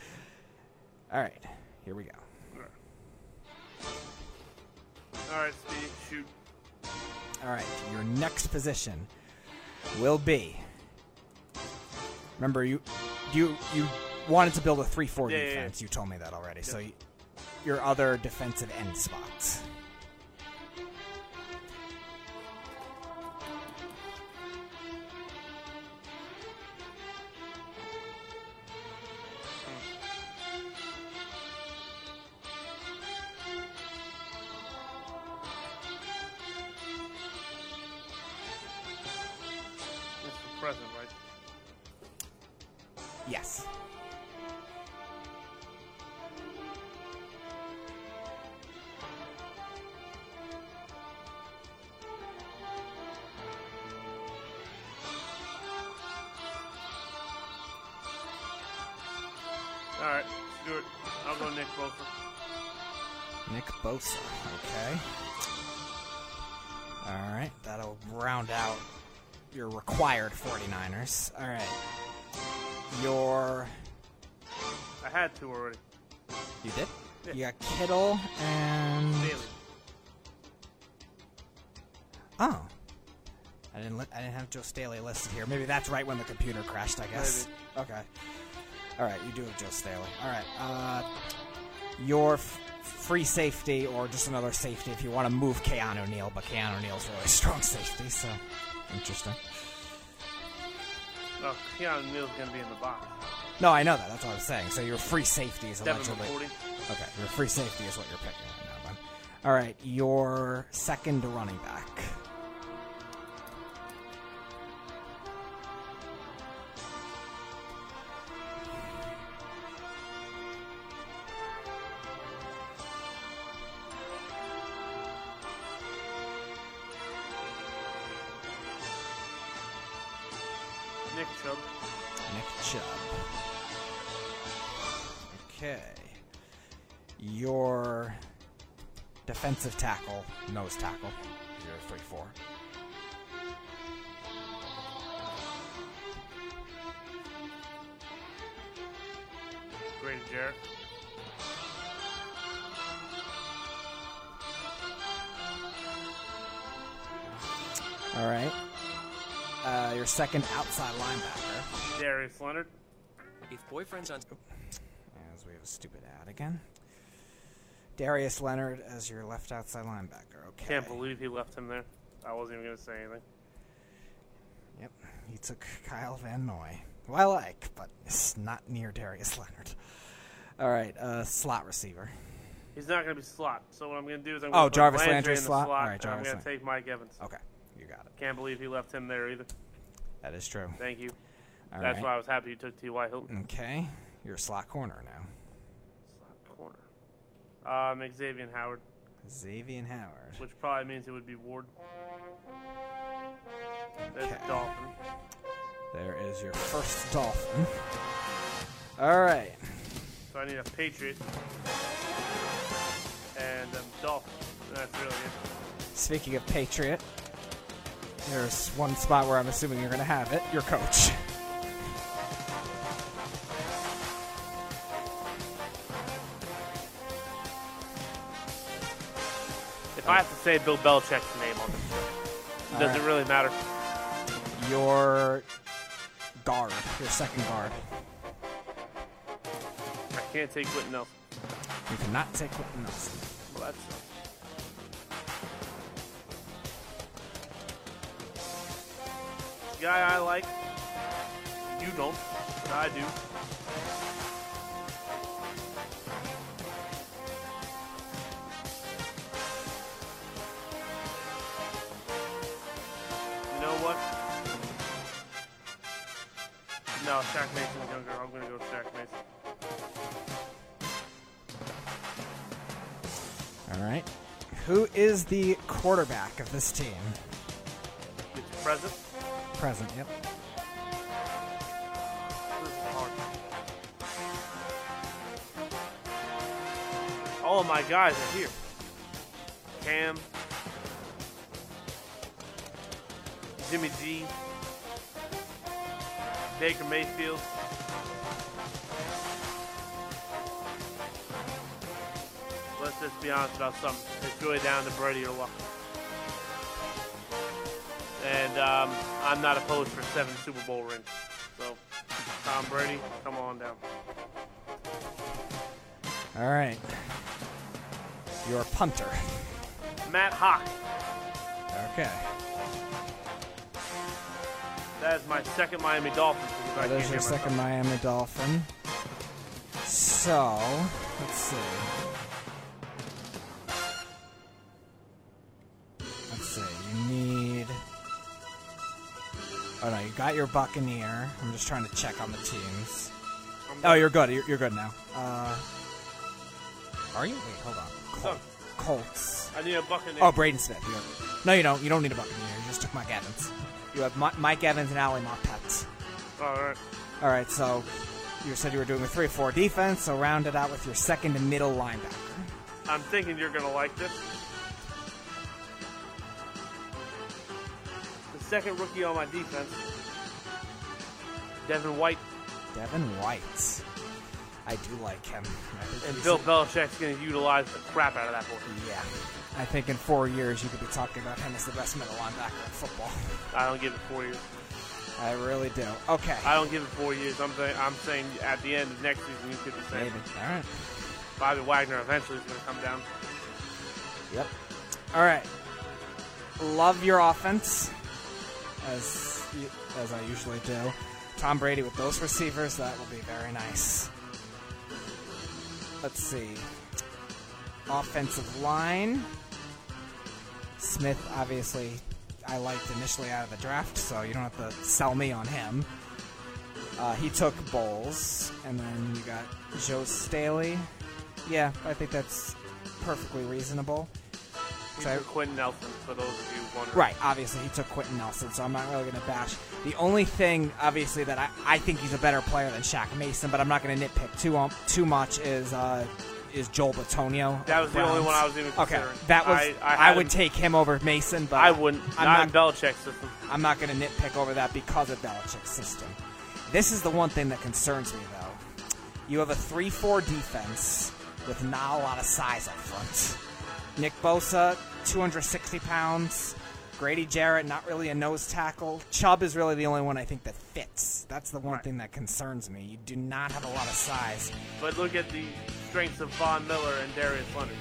All right, here we go. All right, Steve, shoot. All right, your next position will be. Remember, you you you wanted to build a three-four Yeah, yeah, yeah. defense. You told me that already. So you, your other defensive end spots. 49ers. All right. Your I had two already. you did? Yeah. You got Kittle and Staley. Oh. I didn't li- I didn't have Joe Staley listed here. Maybe that's right when the computer crashed, I guess. Okay. All right, you do have Joe Staley. All right. Uh, your f- free safety or just another safety if you want to move Keanu Neal, but Keanu Neal's really strong safety, so interesting. Oh, Keanu Neal's gonna be in the box. No, I know that. That's what I was saying. So your free safety is Devin allegedly okay. Your free safety is what you're picking right now, then. All right, your second running back. Nick Chubb. Nick Chubb. Okay. Your defensive tackle, nose tackle. You're a 3 4. Grady Jarrett. All right. Your second outside linebacker. Darius Leonard. If boyfriend's on. As we have a stupid ad again. Darius Leonard as your left outside linebacker. Okay. Can't believe he left him there. I wasn't even gonna say anything. Yep, he took Kyle Van Noy, who I like, but it's not near Darius Leonard. All right, uh, slot receiver. He's not going to be slot. So what I'm going to do is I'm Oh, going to put Jarvis Landry Landry in the slot? slot. All right, and Jarvis I'm going to take Mike Evans. Okay, you got it. Can't believe he left him there either. That is true. Thank you. All That's right. why I was happy you took T.Y. Hilton. Okay, you're a slot corner now. Slot corner. Um, Xavien Howard, Xavien Howard. which probably means it would be Ward. There's Okay. Dolphin. There is your first Dolphin. All right. So I need a Patriot and a Dolphin. That's really it. Speaking of Patriot, there's one spot where I'm assuming you're going to have it. Your coach. If I have to say Bill Belichick's name on this show, does right. it really matter? Your guard. Your second guard. I can't take Quenton Nelson. You cannot take Quenton Nelson. Guy I like. You don't, but I do. You know what? No, Shaq Mason's younger. I'm gonna go with Shaq Mason. All right. Who is the quarterback of this team? It's present. Present, yep. All of my guys are here. Cam, Jimmy G, Baker Mayfield. Let's just be honest about something. It's really down to Brady or Luck. And um, I'm not opposed for seven Super Bowl rings. So, Tom Brady, come on down. All right. Your punter. Matt Haack. Okay. That is my second Miami Dolphin. That is your second. Miami Dolphin. So, let's see. You got your Buccaneer. I'm just trying to check on the teams. Oh, you're good. You're, you're good now. Uh, are you? Wait, hold on. Col- Colts. I need a Buccaneer. Oh, Braden Smith. You no, you don't. You don't need a Buccaneer. You just took Mike Evans. You have Mi- Mike Evans and Ali Marpet. All right. All right, so you said you were doing a 3 4 defense, so round it out with your second and middle linebacker. I'm thinking you're going to like this. The second rookie on my defense, Devin White. Devin White. I do like him. And Bill a- Belichick's going to utilize the crap out of that boy. Yeah. I think in four years you could be talking about him as the best middle linebacker in football. I don't give it four years. I really do. Okay. I don't give it four years. I'm saying, I'm saying at the end of next season, you could be saying Maybe. All right. Bobby Wagner eventually is going to come down. Yep. All right. Love your offense, as as I usually do. Tom Brady with those receivers, that will be very nice. Let's see. Offensive line. Smith, obviously, I liked initially out of the draft, so you don't have to sell me on him. Uh, he took Bolles, and then you got Joe Staley. Yeah, I think that's perfectly reasonable. He's So I- Quenton Nelson, for those of you wondering. Right, obviously he took Quenton Nelson, so I'm not really going to bash. The only thing, obviously, that I, I think he's a better player than Shaq Mason, but I'm not going to nitpick too um, too much is uh, is Joel Bitonio. That was the only one I was even Okay, considering. that was I- I, I would him- take him over Mason, but I wouldn't. I'm not, not, in Belichick's system. I'm not going to nitpick over that because of Belichick's system. This is the one thing that concerns me, though. You have a 3 4 defense with not a lot of size up front. Nick Bosa, 260 pounds. Grady Jarrett, not really a nose tackle. Chubb is really the only one I think that fits. That's the one thing that concerns me. You do not have a lot of size. But look at the strengths of Von Miller and Darius Leonard.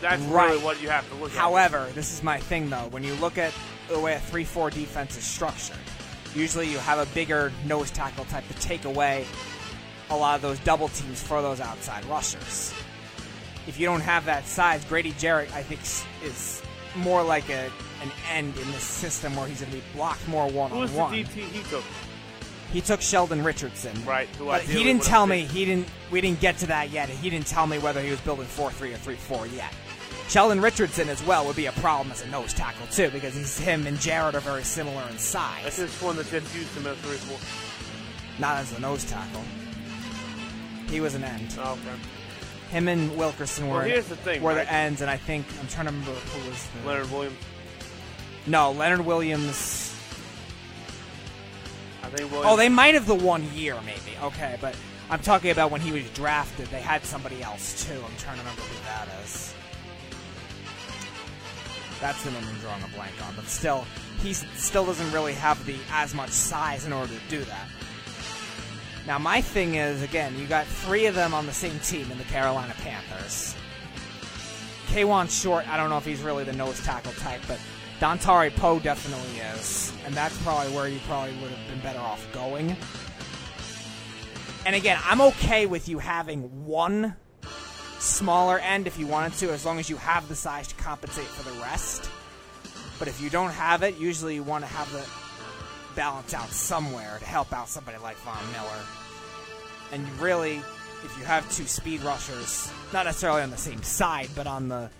That's Right. really what you have to look at. However, this is my thing though. When you look at the way a three-four defense is structured. Usually, you have a bigger nose tackle type to take away a lot of those double teams for those outside rushers. If you don't have that size, Grady Jarrett, I think, is more like a an end in this system where he's going to be blocked more one Who was on the one. DT he took? He took Sheldon Richardson. Right, who But he didn't tell me. He didn't. We didn't get to that yet. He didn't tell me whether he was building four three or three four yet. Sheldon Richardson as well would be a problem as a nose tackle too because he's him and Jarrett are very similar in size. just one the Jets used him as three four. Not as a nose tackle. He was an end. Oh, okay. Him and Wilkerson were Well, here's the thing, were right? the ends, and I think I'm trying to remember who was the Leonard Williams. no Leonard Williams. I think Williams. Oh, they might have the one year, maybe. Okay, but I'm talking about when he was drafted. They had somebody else too. I'm trying to remember who that is. That's the name I'm drawing a blank on, but still, he still doesn't really have the as much size in order to do that. Now, my thing is, again, you got three of them on the same team in the Carolina Panthers. Kawann Short, I don't know if he's really the nose tackle type, but Dontari Poe definitely is. And that's probably where you probably would have been better off going. And again, I'm okay with you having one smaller end if you wanted to, as long as you have the size to compensate for the rest. But if you don't have it, usually you want to have the balance out somewhere to help out somebody like Von Miller. And you really, if you have two speed rushers, not necessarily on the same side, but on the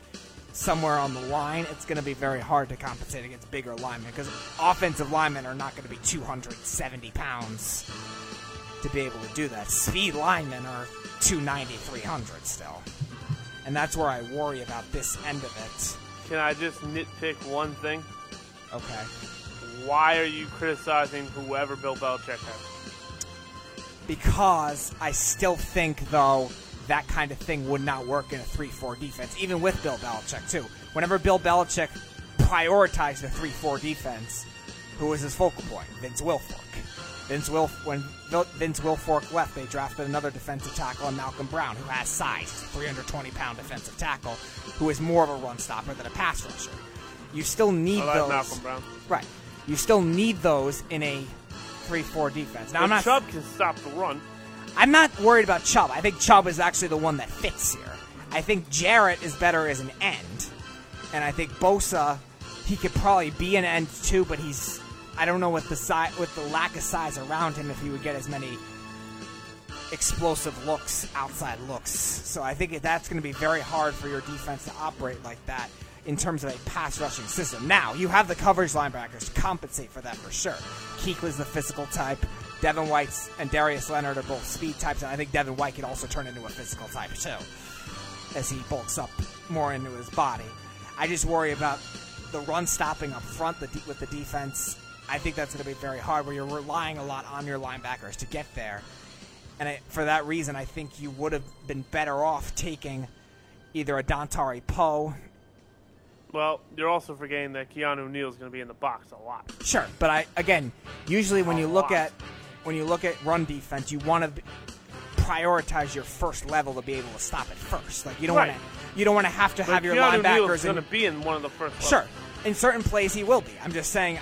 somewhere on the line, it's going to be very hard to compensate against bigger linemen because offensive linemen are not going to be 270 pounds to be able to do that. Speed linemen are 290, 300 still. And that's where I worry about this end of it. Can I just nitpick one thing? Okay. Why are you criticizing whoever Bill Belichick has? because I still think, though, that kind of thing would not work in a 3 4 defense, even with Bill Belichick, too. Whenever Bill Belichick prioritized the 3 4 defense, who was his focal point? Vince Wilfork. Vince Wilf when Vince Wilfork left, they drafted another defensive tackle, Malcolm Brown, who has size, 320 pound defensive tackle, who is more of a run stopper than a pass rusher. You still need I like those. Malcolm Brown. Right. You still need those in a 3 4 defense. Now, I'm not Chubb can stop the run. I'm not worried about Chubb. I think Chubb is actually the one that fits here. I think Jarrett is better as an end, and I think Bosa, he could probably be an end too, but he's I don't know with the size with the lack of size around him if he would get as many explosive looks, outside looks. So I think that's going to be very hard for your defense to operate like that in terms of a pass rushing system. Now, you have the coverage linebackers to compensate for that for sure. Kuechly's the physical type. Devin White's and Darius Leonard are both speed types, and I think Devin White could also turn into a physical type too, as he bulks up more into his body. I just worry about the run stopping up front with the defense. I think that's going to be very hard, where you're relying a lot on your linebackers to get there. And I, for that reason, I think you would have been better off taking either a Dontari Poe. Well, you're also forgetting that Keanu Neal's going to be in the box a lot. Sure, but I again, usually when you look lot. at when you look at run defense, you want to prioritize your first level to be able to stop it first. Like you don't Right. want to you don't want to have to have But your Keanu Neal's linebackers going to be in one of the first. Sure. In certain plays, he will be. I'm just saying,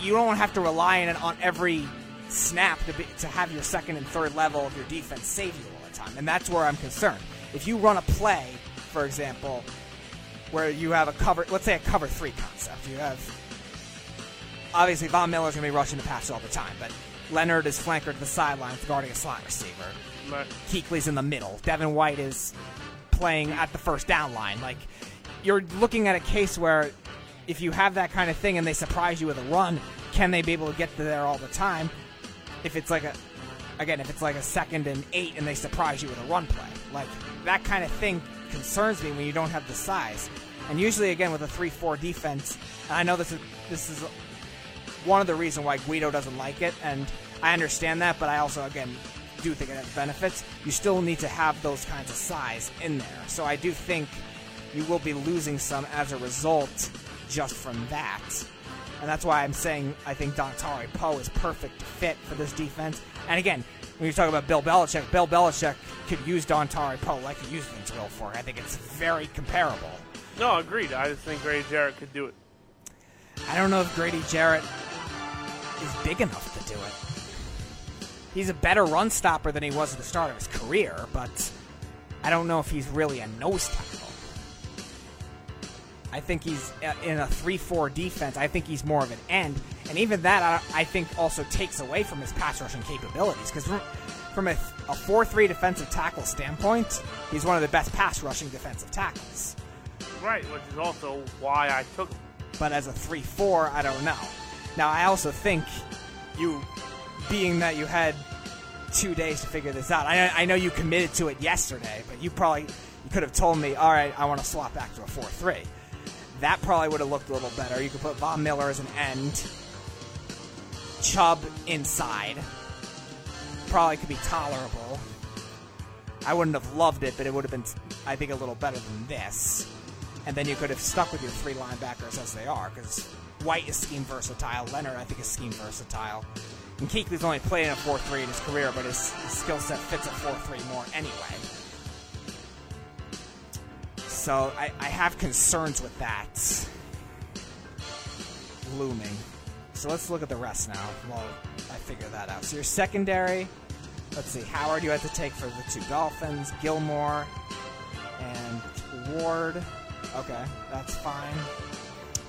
you don't have to rely on it on every snap to be, to have your second and third level of your defense save you all the time, and that's where I'm concerned. If you run a play, for example, where you have a cover, let's say a cover three concept, you have obviously Von Miller's going to be rushing the pass all the time, but Leonard is flanker to the sidelines guarding a slot receiver. Right. Kuechly's in the middle. Devin White is playing at the first down line. Like you're looking at a case where if you have that kind of thing and they surprise you with a run, can they be able to get to there all the time? If it's like a again, if it's like a second and eight and they surprise you with a run play, like that kind of thing concerns me when you don't have the size. And usually, again, with a three-four defense, and I know this is this is one of the reasons why Guido doesn't like it, and I understand that, but I also, again, do think it has benefits. You still need to have those kinds of size in there. So I do think you will be losing some as a result just from that. And that's why I'm saying I think Dontari Poe is perfect fit for this defense. And again, when you talk about Bill Belichick, Bill Belichick could use Dontari Poe like he used Vince Wilfork. I think it's very comparable. No, agreed. I just think Grady Jarrett could do it. I don't know if Grady Jarrett is big enough to do it. He's a better run stopper than he was at the start of his career, but I don't know if he's really a nose tackle. I think he's uh, in a 3 4 defense. I think he's more of an end. And even that, I, I think, also takes away from his pass rushing capabilities. Because from, from a 4 3 defensive tackle standpoint, he's one of the best pass rushing defensive tackles. Right, which is also why I took him. But as a 3 4, I don't know. Now, I also think you, being that you had two days to figure this out, I, I know you committed to it yesterday, but you probably you could have told me, all right, I want to swap back to a 4 3. That probably would have looked a little better. You could put Von Miller as an end, Chubb inside. Probably could be tolerable. I wouldn't have loved it, but it would have been, I think, a little better than this. And then you could have stuck with your three linebackers as they are, because White is scheme versatile. Leonard, I think, is scheme versatile. And Kuechly's only played in a 4 3 in his career, but his, his skill set fits a 4 3 more anyway. So I, I have concerns with that looming. So let's look at the rest now while I figure that out. So your secondary, let's see, Howard you had to take for the two Dolphins, Gilmore, and Ward. Okay, that's fine.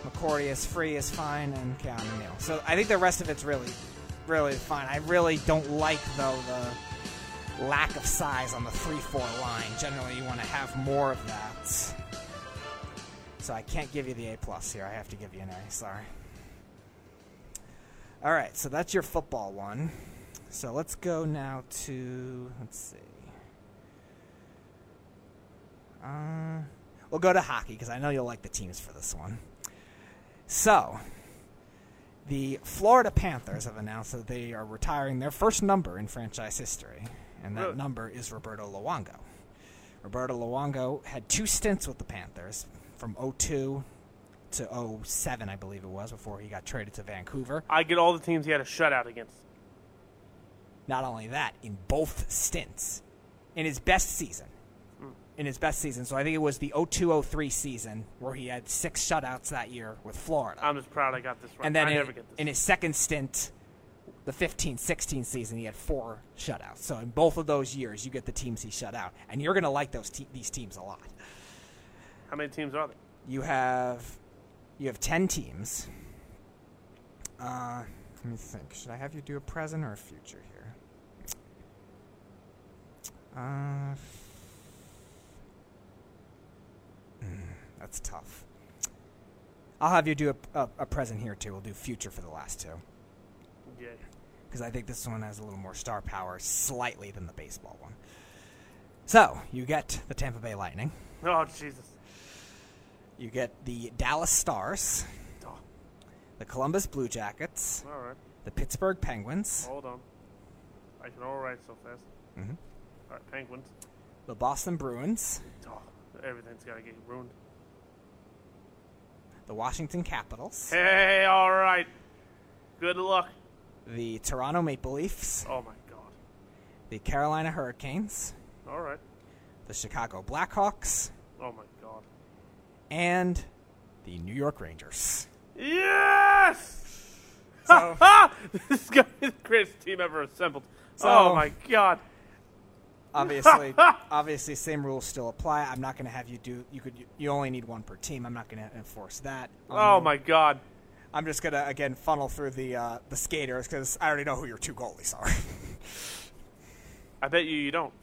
McCourty is free is fine, and Keanu Neal. So I think the rest of it's really, really fine. I really don't like though the lack of size on the three-four line. Generally, you want to have more of that. So I can't give you the A plus here. I have to give you an A. Sorry. All right, so that's your football one. So let's go now to let's see. Uh, we'll go to hockey because I know you'll like the teams for this one. So, the Florida Panthers have announced that they are retiring their first number in franchise history, and that Really? number is Roberto Luongo. Roberto Luongo had two stints with the Panthers from 02 to 07, I believe it was, before he got traded to Vancouver. I get all the teams he had a shutout against. Not only that, in both stints, in his best season, in his best season. So I think it was the 02-03 season where he had six shutouts that year with Florida. I'm just proud I got this right. and then I in, never get this. in his second stint, the 15-16 season, he had four shutouts. So in both of those years, you get the teams he shut out, and you're going to like those te- these teams a lot. How many teams are there? You have you have ten teams. Uh, let me think. Should I have you do a present or a future here? Uh, mm, that's tough. I'll have you do a, a, a present here too. We'll do future for the last two Yeah. because I think this one has a little more star power slightly than the baseball one. So you get the Tampa Bay Lightning. Oh Jesus. You get the Dallas Stars, Oh, the Columbus Blue Jackets, all right. the Pittsburgh Penguins, Hold on. I can all write so fast. Mhm. All right, Penguins. the Boston Bruins, Oh, everything's got to get ruined. the Washington Capitals, Hey, all right. Good luck. the Toronto Maple Leafs, Oh my God. the Carolina Hurricanes, All right. the Chicago Blackhawks, Oh my God. and the New York Rangers. Yes! So- this is gonna be the greatest team ever assembled. So- oh my God. Obviously, obviously, same rules still apply. I'm not going to have you do. You could. You only need one per team. I'm not going to enforce that. on Oh my God. I'm just gonna again funnel through the uh, the skaters because I already know who your two goalies are. I bet you you don't.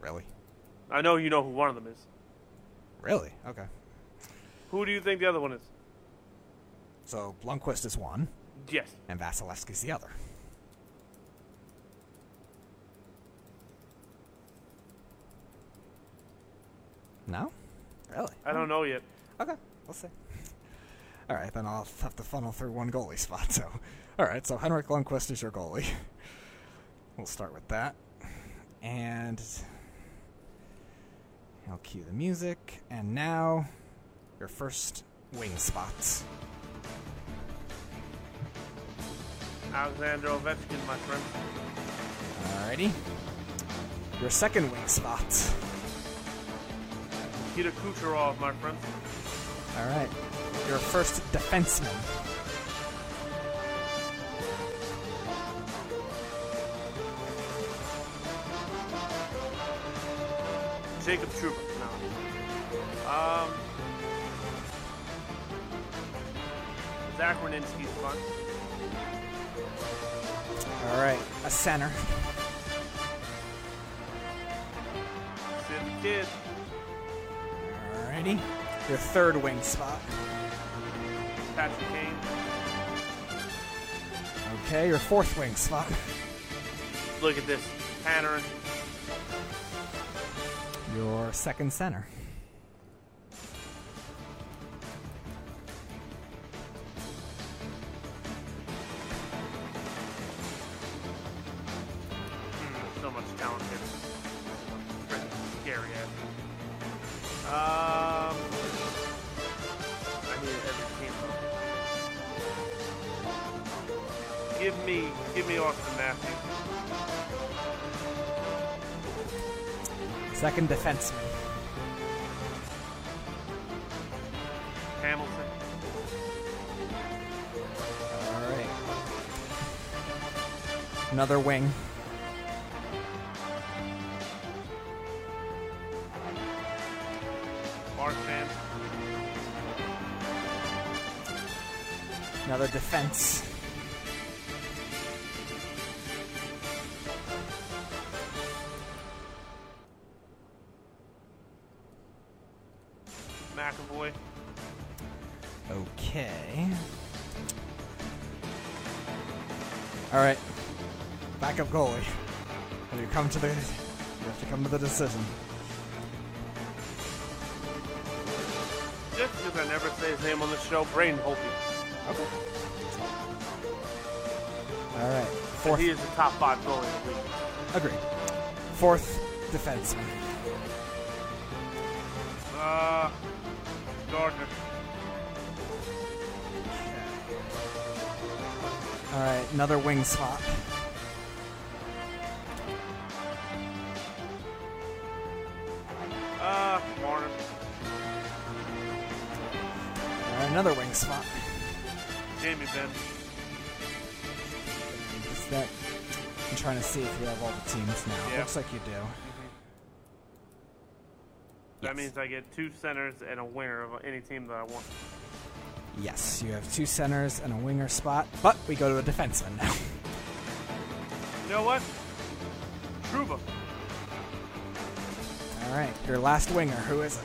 really, I know you know who one of them is. really? Okay. Who do you think the other one is? So Blomqvist is one, Yes. and Vasilevskiy's the other. No, really? I don't know yet. Okay, we'll see. All right, then I'll have to funnel through one goalie spot. So, all right, so Henrik Lundqvist is your goalie. We'll start with that, and I'll cue the music. And now, your first wing spots. Alexander Ovechkin, my friend. Alrighty. Your second wing spot. Nikita Kucherov, my friend. All right. Your first defenseman. Jacob Trouba. No. Um. Zach Werenski's fun. All right. A center. Sid the Kid. Alrighty. Your third wing spot. Patrick Kane. Okay. Your fourth wing spot. Look at this. Panarin. Your second center. Second defenseman. Hamilton. All right. Another wing. Marchand. Another defense. To the? You have to come to the decision. Just because I never say his name on the show, Holtby. Okay. All right. And Fourth. he is the top five goalie in the league. Agreed. Fourth defenseman. Uh, Gardner. All right. Another wing spot. See if you have all the teams now. Yeah. Looks like you do. That Yes. means I get two centers and a winger of any team that I want. Yes, you have two centers and a winger spot, but we go to a defenseman now. You know what? Trouba. All right, your last winger. Who is it?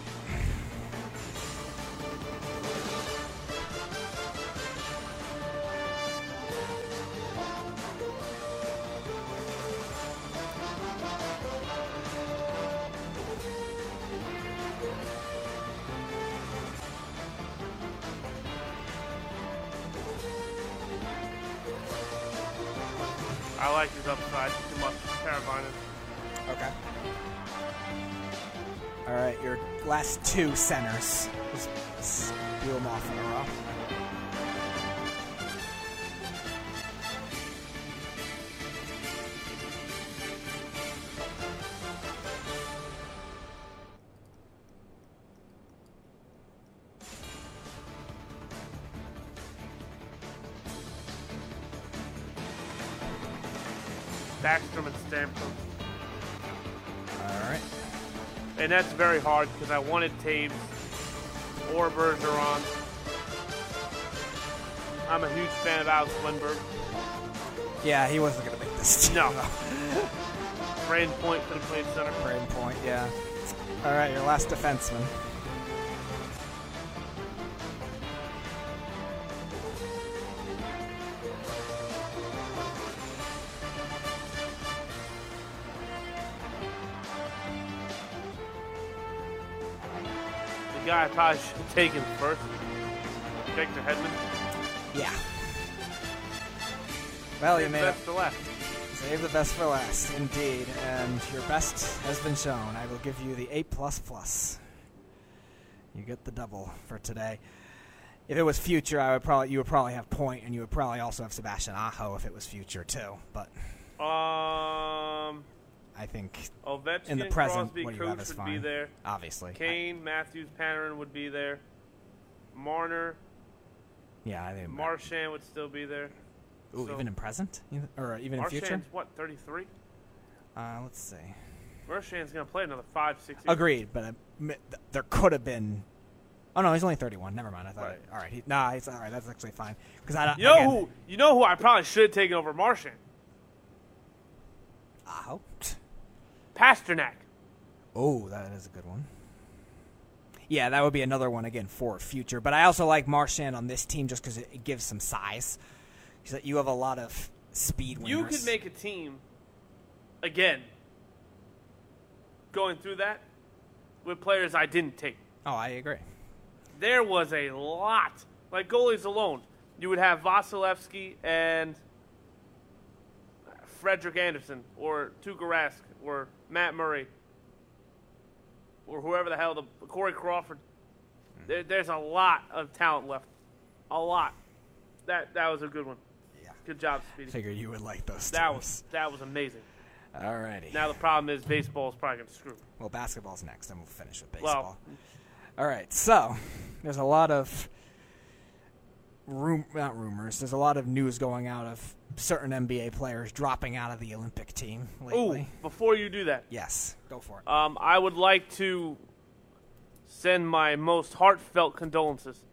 Two centers. That's very hard because I wanted Toews or Bergeron. I'm a huge fan of Alex Lindbergh. Yeah, he wasn't gonna make this team. No. Brayden Point could have played center. Brain point. Yeah. All right, your last defenseman. I probably should have taken first. Victor Hedman. Yeah. Well, you Save the made it. best for last. Save the best for last, indeed. And your best has been shown. I will give you the A plus plus. You get the double for today. If it was future, I would probably you would probably have point, and you would probably also have Sebastian Aho if it was future too. But Um, I think Ovechkin, in the present, Crosby, what you have is would fine. be there. Obviously, Kane, Matthews, Panarin would be there. Marner, Yeah, I think Marchand would still be there. Ooh, so- even in present, or even in future. What, 33? Uh, let's see. Marchand's going to play another five, six years. Agreed, but uh, there could have been. Oh no, he's only 31. Never mind. I thought. Right. All right. He, nah, he's all right. That's actually fine. Because I don't. You know again, who? You know who I probably should have taken over Marchand? Aho. Pastrnak. Oh, that is a good one. Yeah, that would be another one again for future. But I also like Marchand on this team just because it, it gives some size. So that you have a lot of speed. You could make a team again going through that with players I didn't take. Oh, I agree. There was a lot. Like goalies alone, you would have Vasilevskiy and Frederik Andersen or Tuukka Rask or Matt Murray or whoever the hell the Corey Crawford. There, there's a lot of talent left. A lot. That that was a good one. Yeah. Good job, Speedy. Figured you would like those. That teams. was that was amazing. Alrighty. Now the problem is baseball is probably going to screw. Well, basketball's next, and we'll finish with baseball. Well-. All right, so there's a lot of room, not rumors. There's a lot of news going out of certain NBA players dropping out of the Olympic team Ooh, before you do that, Yes, go for it. um, I would like to send my most heartfelt condolences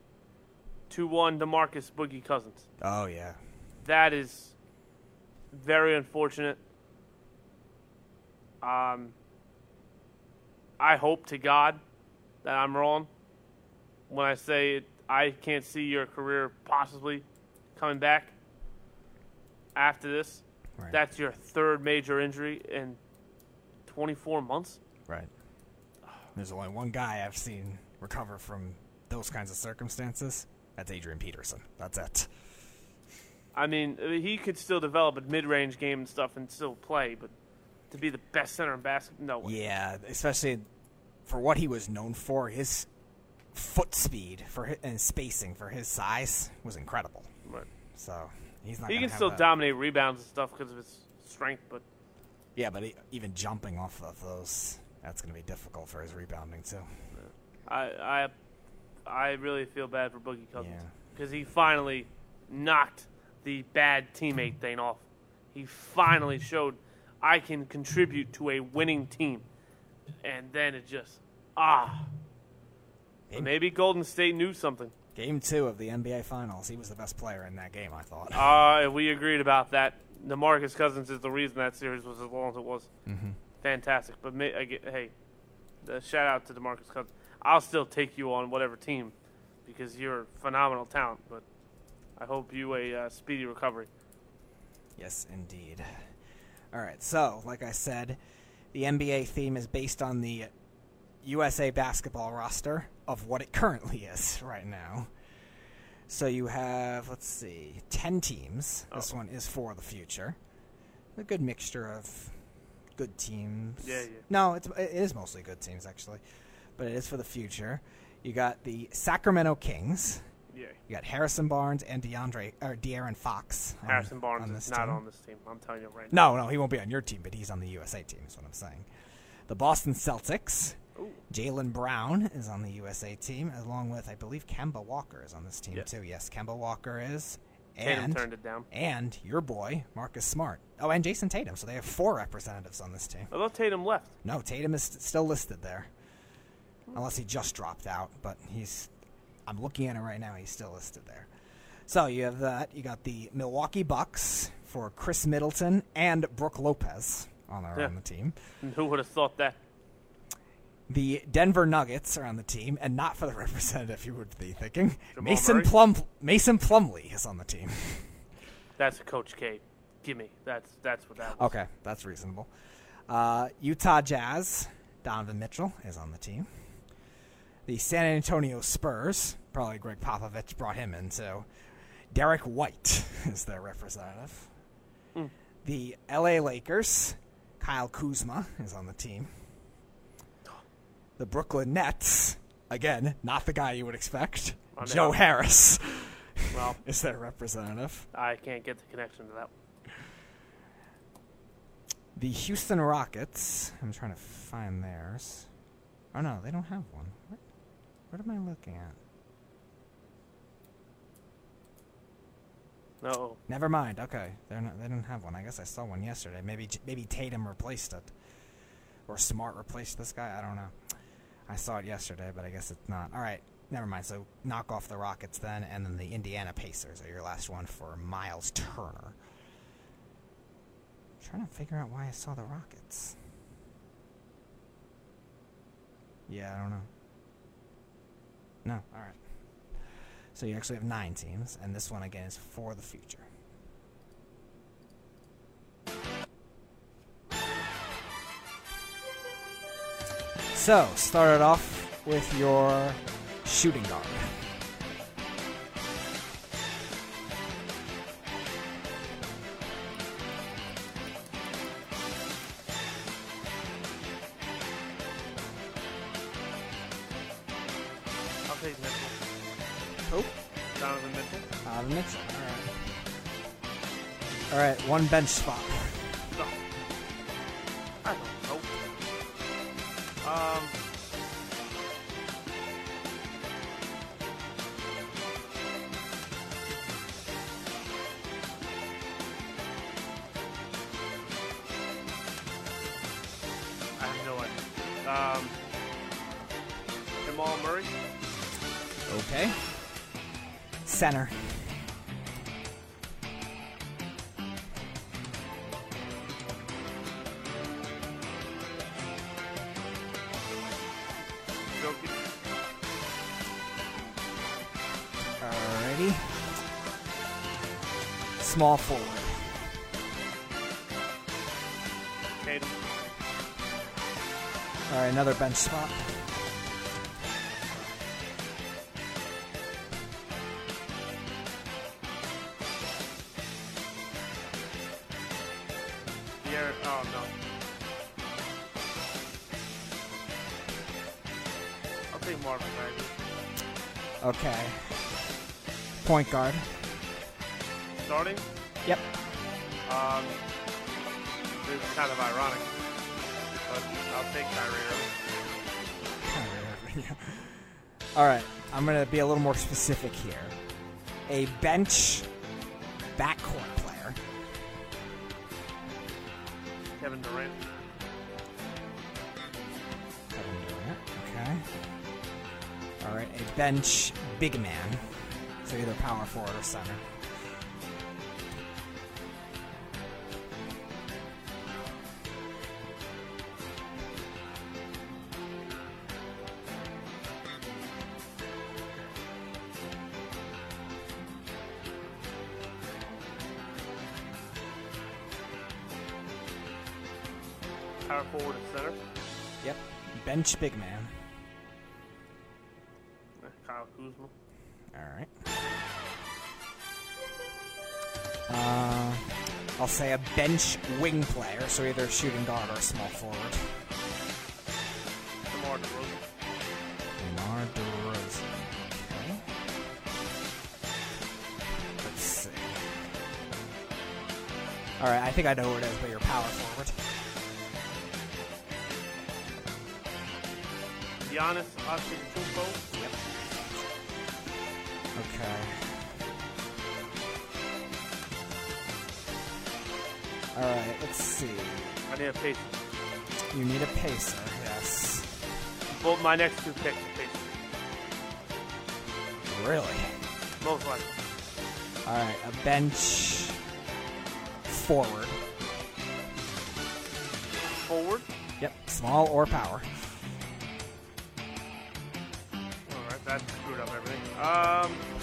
to one Demarcus Boogie Cousins. oh yeah, That is very unfortunate. Um, I hope to God that I'm wrong when I say it, I can't see your career possibly coming back after this. right, That's your third major injury in 24 months. right. There's only one guy I've seen recover from those kinds of circumstances. That's Adrian Peterson. That's it. I mean, he could still develop a mid-range game and stuff and still play, but to be the best center in basketball, no way. Yeah, especially for what he was known for, his foot speed for hi- and spacing for his size was incredible. Right. So he's not. He can still that. dominate rebounds and stuff because of his strength, but Yeah, but he, even jumping off of those, that's going to be difficult for his rebounding too. I I I really feel bad for Boogie Cousins Yeah. because he finally knocked the bad teammate thing off. He finally showed I can contribute to a winning team, and then it just ah. Game- Maybe Golden State knew something. Game two of the NBA Finals, he was the best player in that game. I thought. Uh, we agreed about that. DeMarcus Cousins is the reason that series was as long as it was. Mm-hmm. Fantastic. But may, I get, hey, the shout out to DeMarcus Cousins. I'll still take you on whatever team because you're phenomenal talent. But I hope you a uh, speedy recovery. Yes, indeed. All right, so like I said, the NBA theme is based on the USA basketball roster of what it currently is right now. So you have, let's see, 10 teams. Oh. This one is for the future. A good mixture of good teams. Yeah, yeah. No, it's, it is mostly good teams, actually. But it is for the future. You got the Sacramento Kings. Yeah. You got Harrison Barnes and DeAndre or De'Aaron Fox. on- Harrison Barnes is not team. on this team. I'm telling you right now. No, no, he won't be on your team, but he's on the USA team. Is what I'm saying. The Boston Celtics. Ooh. Jaylen Brown is on the USA team, along with I believe Kemba Walker is on this team Yes. too. Yes, Kemba Walker is, Tatum and turned it down. and your boy Marcus Smart. Oh, and Jayson Tatum. So they have four representatives on this team. I thought Tatum left. No, Tatum is st- still listed there, unless he just dropped out. But he's, I'm looking at it right now. He's still listed there. So you have that. You got the Milwaukee Bucks for Khris Middleton and Brook Lopez on, our, Yeah. on the team. Who would have thought that? The Denver Nuggets are on the team, and not for the representative you would be thinking. Jamal Mason Murray? Plum Mason Plumlee is on the team. That's a Coach K. Give me. That's that's what that was. Okay, that's reasonable. Uh, Utah Jazz, Donovan Mitchell is on the team. The San Antonio Spurs, probably Gregg Popovich brought him in, so Derrick White is their representative. The LA Lakers, Kyle Kuzma is on the team. The Brooklyn Nets, again, not the guy you would expect. Oh, I know. Joe Harris Well, is their representative. I can't get the connection to that. The Houston Rockets. I'm trying to find theirs. Oh no, they don't have one. What, what am I looking at? No. Never mind. Okay, they're not, they didn't have one. I guess I saw one yesterday. Maybe maybe Tatum replaced it, or Smart replaced this guy. I don't know. I saw it yesterday, but I guess it's not. All right, never mind. So knock off the Rockets then, and then the Indiana Pacers are your last one for Myles Turner. trying to figure out why I saw the Rockets. Yeah, I don't know. No, all right. So you actually have nine teams, and this one again is for the future. So, started off with your shooting guard. I'll take Mitchell. Oh, Donovan Mitchell. uh, Mitchell. All right. All right, one bench spot. Center. Alrighty. Small forward. Tatum. Alright, another bench spot. Point guard. Starting. Yep. Um, this is kind of ironic, but I'll take Kyrie Irving. Alright, I'm going to be a little more specific here. A bench backcourt player. Kevin Durant. Kevin Durant, Okay. Alright, a bench big man. Either power forward or center. Power forward and center. Yep. Bench big man. Eh, Kyle Kuzma. Alright. Uh, I'll say a bench wing player, so either a shooting guard or a small forward. DeMar DeRozan. Lamar DeRozan. Okay. Let's see. Alright, I think I know who it is, but you're power forward. Giannis Antetokounmpo. Yep. Okay. Alright, let's see. I need a pacer. You need a pacer, yes. Both my next two picks are pacers. Really? Most likely. Alright, a bench forward. Forward. Yep, small or power. All right, that screwed up everything. Um.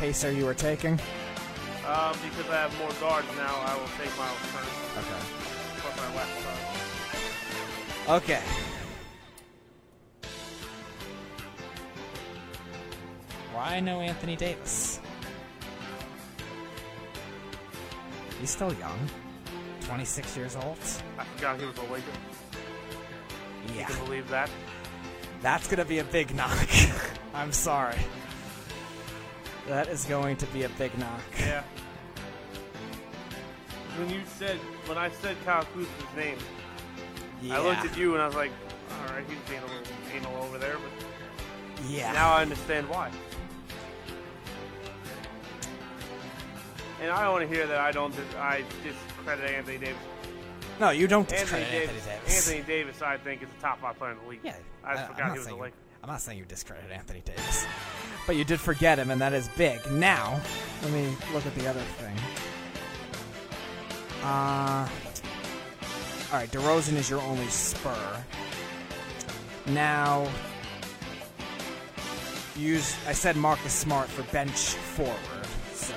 Pacer you were taking. Um, because I have more guards now, I will take Myles Turner Okay. plus my left side. Okay. Why no Anthony Davis? He's still young. 26 years old. I forgot he was a Laker. You Yeah. can believe that. That's to be a big knock. I'm sorry. That is going to be a big knock. Yeah. When you said, when I said Kyle Kuzma's name, Yeah. I looked at you and I was like, all right, he's being a little anal over there, but Yeah. now I understand why. And I don't want to hear that I don't, dis- I discredit Anthony Davis. no, you don't Anthony discredit Davis, Anthony Davis. Anthony Davis, I think, is a top five player in the league. Yeah, I I'm forgot he was a Laker. I'm not saying you discredit Anthony Davis, but you did forget him, and that is big. Now, let me look at the other thing. Uh, all right, DeRozan is your only spur. Now, use I said Marcus Smart for bench forward, so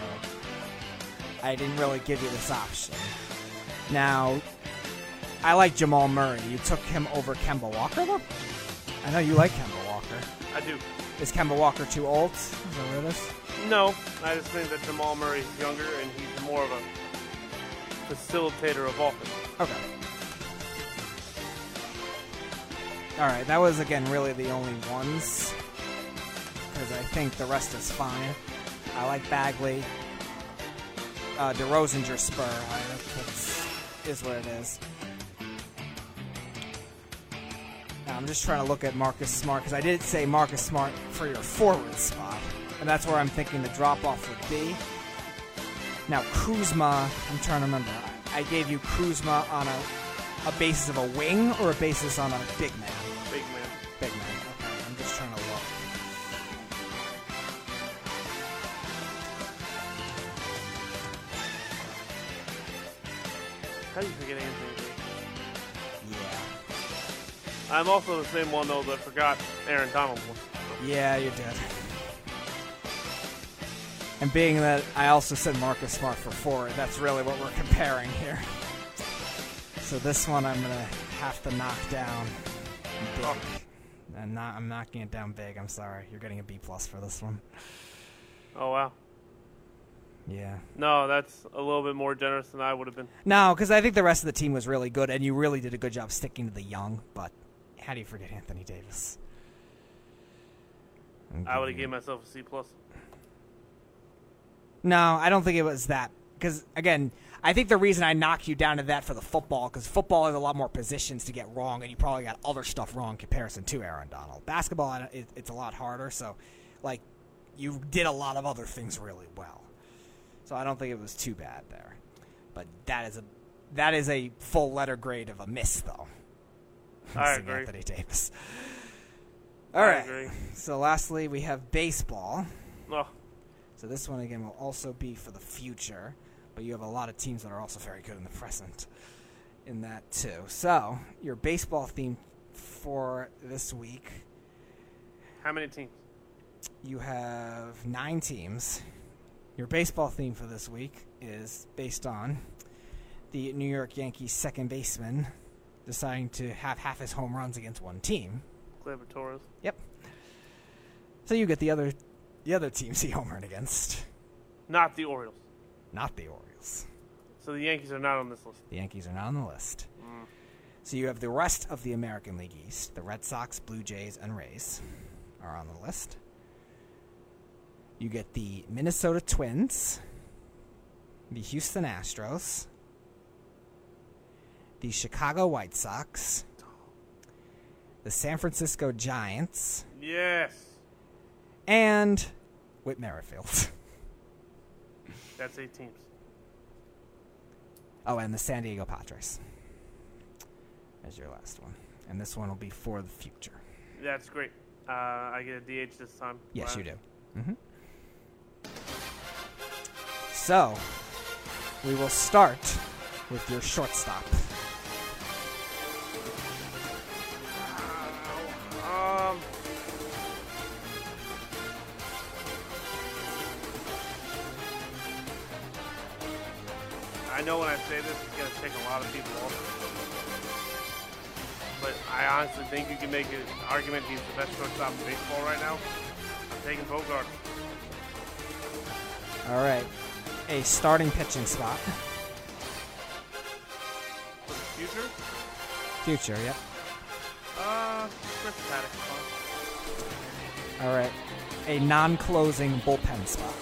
I didn't really give you this option. Now, I like Jamal Murray. You took him over Kemba Walker, though? I know you like Kemba Walker. I do. Is Kemba Walker too old? Is that what it is? No, I just think that Jamal Murray's younger and he's more of a facilitator of offense. Okay. All right, that was again really the only ones because I think the rest is fine. I like Bagley. Uh, your spur. I, is what it is. I'm just trying to look at Marcus Smart because I did say Marcus Smart for your forward spot, and that's where I'm thinking the drop off would be. Now Kuzma, I'm trying to remember. I gave you Kuzma on a a basis of a wing or a basis on a big man. I'm also the same one though that forgot Aaron Donald was. Yeah, you did. And being that I also said Marcus Smart for forward, that's really what we're comparing here. So this one I'm gonna have to knock down big. Oh. I'm not. I'm knocking it down big. I'm sorry. You're getting a B plus for this one. Oh wow. Yeah. No, that's a little bit more generous than I would have been. No, because I think the rest of the team was really good, and you really did a good job sticking to the young. But how do you forget Anthony Davis? I'm would have gave myself a C plus. No, I don't think it was that. Because again, I think the reason I knocked you down to that for the football, because football has a lot more positions to get wrong, and you probably got other stuff wrong in comparison to Aaron Donald. Basketball, I it's a lot harder. So, like, you did a lot of other things really well. So I don't think it was too bad there. But that is a that is a full letter grade of a miss, though. I agree. Anthony Davis. All I right. agree. So lastly, we have baseball. Oh, So this one again will also be for the future, but you have a lot of teams that are also very good in the present in that too. So your baseball theme for this week, how many teams? you have nine teams. Your baseball theme for this week is based on the New York Yankees second baseman deciding to have half his home runs against one team. Gleyber Torres. Yep. So you get the other the other teams he homered against, Not the Orioles. not the Orioles. So the Yankees are not on this list. The Yankees are not on the list. Mm. So you have the rest of the American League East. The Red Sox, Blue Jays, and Rays are on the list. You get the Minnesota Twins, the Houston Astros, the Chicago White Sox, the San Francisco Giants, Yes. and Whit Merrifield. That's eight teams. Oh, and the San Diego Padres as your last one. And this one will be for the future. That's great. Uh, I get a DH this time. Yes, Wow. you do. hmm So, we will start with your shortstop. Um. I know when I say this, it's gonna take a lot of people off. but I honestly think you can make an argument he's the best shortstop in baseball right now. I'm taking Bogart. All right. A starting pitching spot. For the future, Future, yep. Uh, Chris Paddack is fine. All right. A non-closing bullpen spot.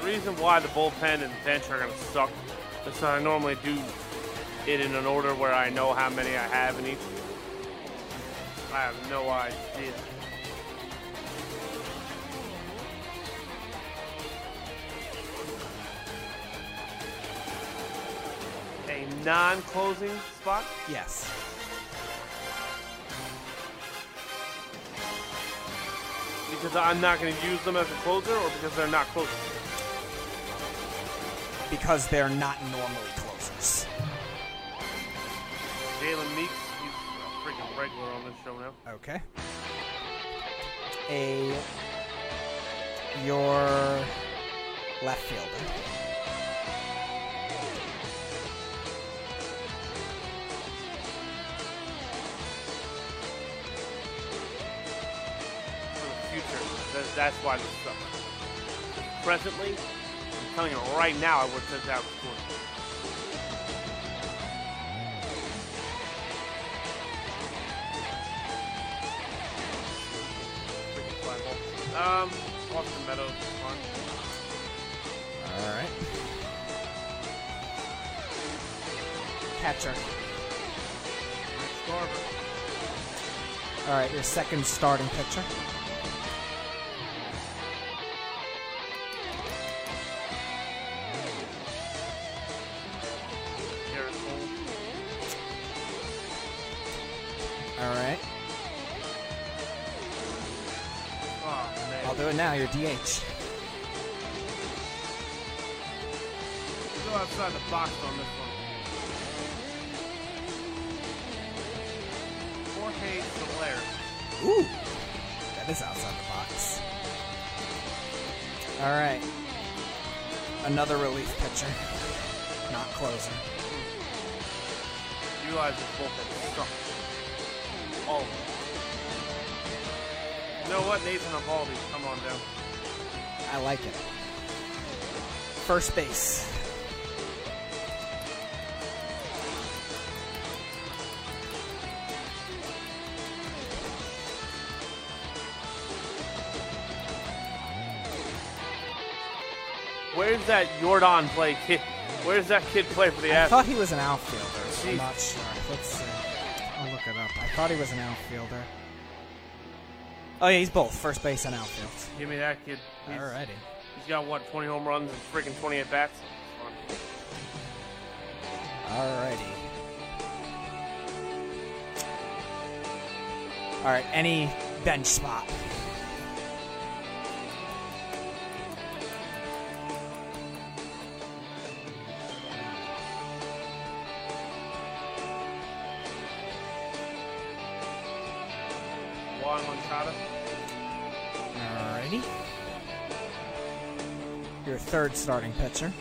The reason why the bullpen and bench are to suck is that I normally do it in an order where I know how many I have in each. I have no idea. Non-closing spot? Yes. Because I'm not going to use them as a closer or because they're not closers? Because they're not normally closers. Jalen Meeks, he's a freaking regular on this show now. Okay. A your left fielder. Future. That, that's why this sucks. Presently, I'm telling you right now, I would have said that was good. Freaking fly ball. Um, Austin Meadows is fun. All right. Catcher. Garver. All right, your second starting pitcher. Your DH. Go outside the box on this one. Jorge Soler. Ooh, that is outside the box. All right. Another relief pitcher, not closer. You realize this bullpen. All of them. You know what? Nathan Eovaldi, come on down. I like it. First base. Where's that Jordan play kid? Where's that kid play for the I Astros? thought he was an outfielder. so I'm not sure. Let's see. I'll look it up. I thought he was an outfielder. Oh yeah, he's both first base and outfield. Give me that kid. He's, Alrighty. he's got what, 20 home runs and freaking 20 at bats. Alrighty. All right. Any bench spot. Yoan Moncada. Third starting pitcher.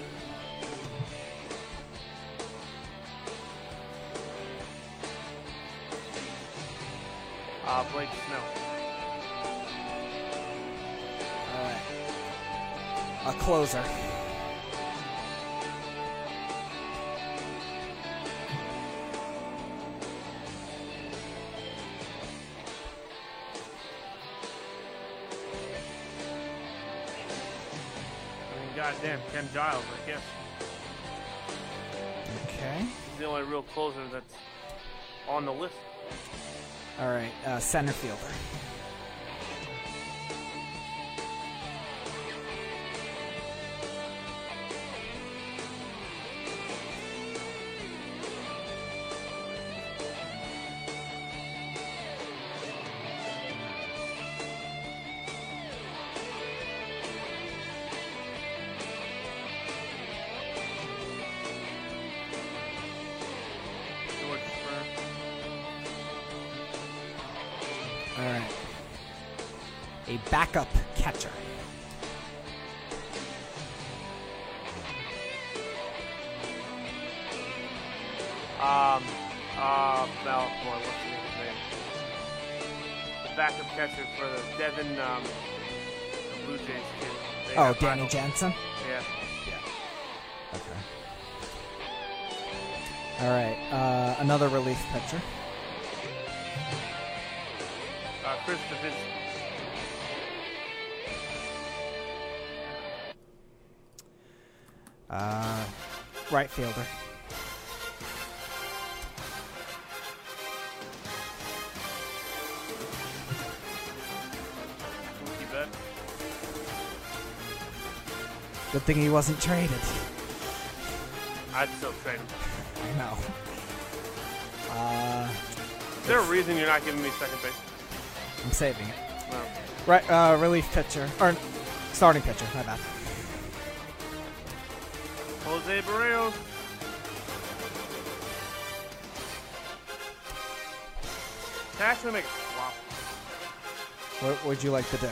Uh, Blake Snell. All right. A closer. Goddamn, Ken Giles, I guess. Okay. He's the only real closer that's on the list. All right. Uh, center fielder. Kid. They Oh, Danny Michael- Jensen. Yeah. Okay. All right. Uh, another relief pitcher. Uh, Chris Davidsky. Uh, right fielder. Good thing he wasn't traded. I'd still trade him. I know. Uh, Is there a reason you're not giving me second base? I'm saving it. No. Right. Uh, relief pitcher or starting pitcher. My bad. Jose Berrios. Actually, make a swap. What would you like to do?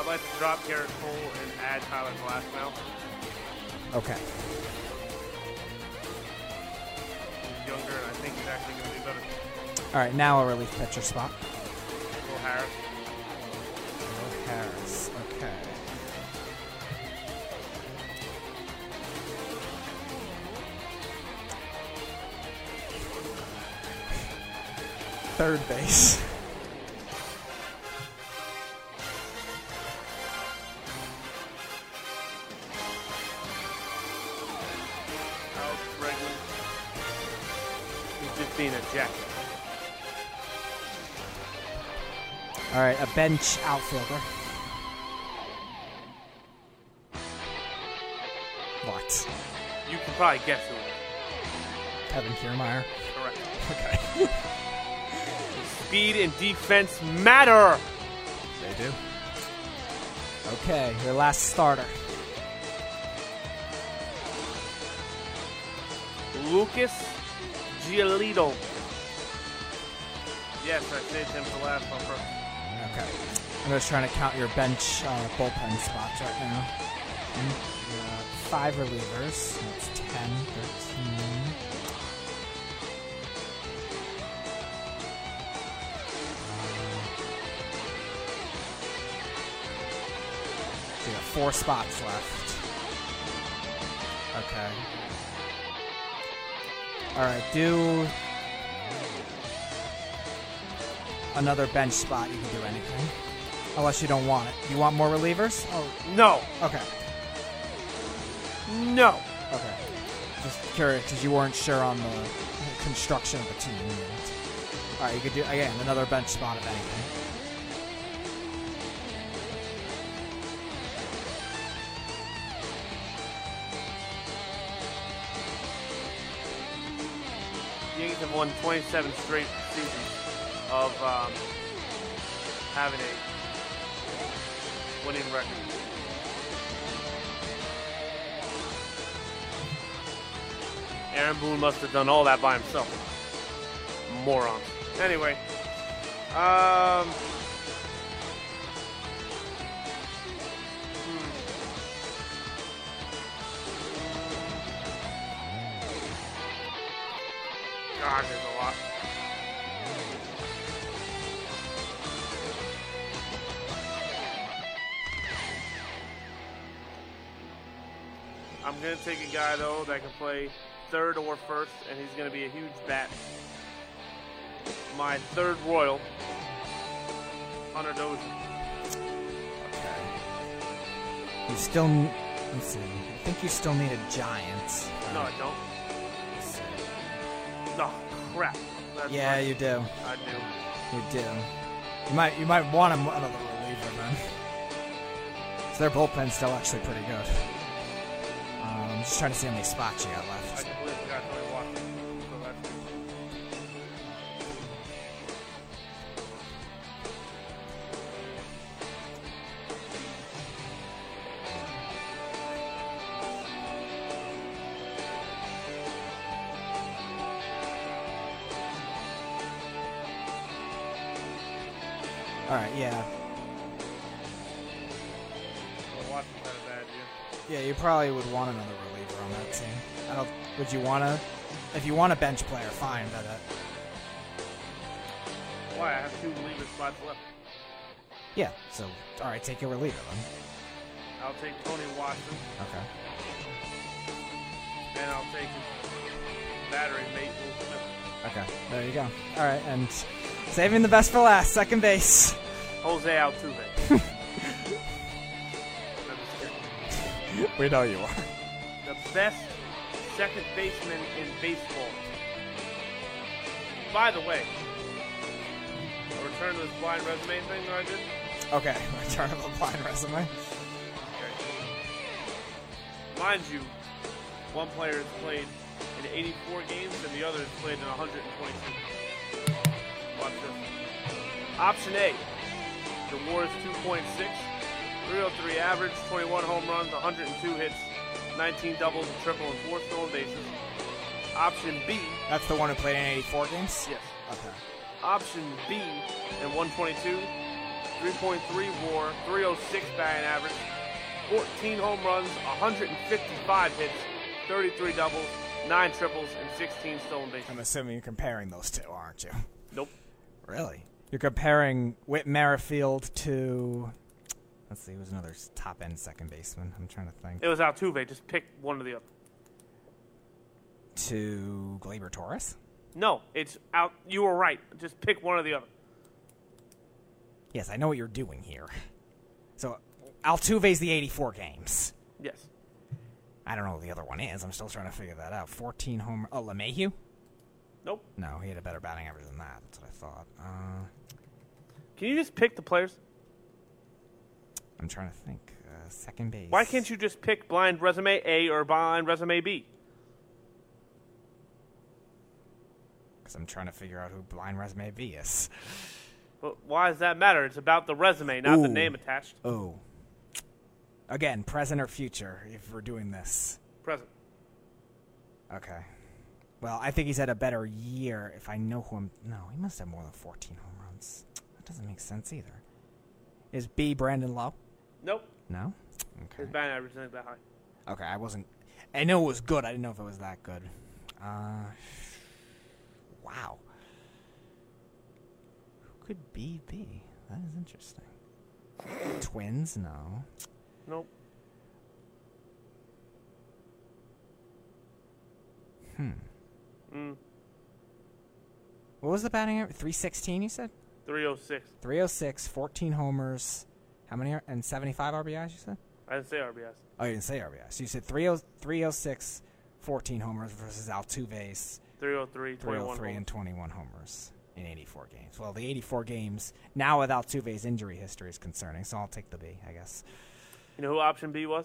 I'd like to drop Gerrit Cole and add Tyler Glasnow. Okay. He's younger, and I think he's actually going to be better. All right. Now a relief pitcher spot. Will Harris. Will Harris. Okay. Third base. Bench outfielder. What? You can probably guess who. Kevin Kiermaier. Correct. Okay. Speed and defense matter. They do. Okay, your last starter. Lucas Giolito. Yes, I saved him for last on purpose. Okay. I'm just trying to count your bench uh, bullpen spots right now. Mm, uh, five relievers. That's 10, 13. So you got four spots left. Okay. Alright, do another bench spot. You can do anything. Unless you don't want it. You want more relievers? Oh, No, okay. no. Okay. Just curious because you weren't sure on the construction of the team. All right, you could do again another bench spot if anything. The Yankees have won 27 straight seasons of um, having a winning record. Aaron Boone must have done all that by himself. Moron. Anyway, um, hmm. God, there's a lot. I'm gonna take a guy though that can play third or first, and he's gonna be a huge bat. My third Royal, Hunter Dozier. You still, let's see. I think you still need a giant. No, I don't. Let's see. No, crap. That's Yeah, right. you do. I do. You do. You might, you might want him another reliever then. So their bullpen's still actually pretty good. I'm just trying to see how many spots you got left. completely forgot Tony Washington. So that's All right, yeah, Tony Washington's had a bad year. yeah. You probably would want another Would you want to If you want a bench player, fine, but uh, Why? I have two reliever spots left. yeah. So, all right, take your reliever then. I'll take Tony Watson, Okay. and I'll take battery mate, Okay. There you go. All right, and saving the best for last, second base. Jose Altuve. I'm just kidding. We know you are. the best second baseman in baseball. By the way, I'll return to this blind resume thing that I did. Okay, return of the blind resume. Okay. Mind you, one player has played in 84 games and the other has played in 122. Watch this. Option A. The WAR is 2.6, 303 average, 21 home runs, 102 hits, 19 doubles, and triple, and four stolen bases. Option B. That's the one who played in 84 games? Yes. Okay. Option B and 122, 3.3 WAR, 306 batting average, 14 home runs, 155 hits, 33 doubles, 9 triples, and 16 stolen bases. I'm assuming you're comparing those two, aren't you? Nope. Really? You're comparing Whit Merrifield to. Let's see, who's another top end second baseman? I'm trying to think. It was Altuve. Just pick one of the other. To Gleyber Torres? No, it's out. You were right. Just pick one or the other. Yes, I know what you're doing here. So, Altuve's the 84 games. Yes. I don't know what the other one is. I'm still trying to figure that out. 14 home. Oh, LeMahieu? Nope. No, he had a better batting average than that. That's what I thought. Uh, Can you just pick the players? I'm trying to think. Uh, second base. Why can't you just pick blind resume A or blind resume B? Because I'm trying to figure out who Blind Resume B is. Well, why does that matter? It's about the resume, not the name attached. Oh. Again, present or future, if we're doing this. Present. Okay. Well, I think he's had a better year if I know who I'm. No, he must have more than 14 home runs. That doesn't make sense either. Is B Brandon Lowe? Nope. No? His Okay. batting average isn't that high. Okay, I wasn't. I know it was good. I didn't know if it was that good. Uh. Wow. Who could B be? That is interesting. Twins? No. Nope. Hmm. Mm, What was the batting average? 316, you said? 306. 306, 14 homers. How many? are- And 75 RBIs, you said? I didn't say RBIs. Oh, you didn't say RBIs. So you said 30 306, 14 homers versus Altuve's 303, 303 home. and 21 homers in 84 games. Well, the 84 games, now with Altuve's injury history, is concerning, so I'll take the B, I guess. You know who option B was?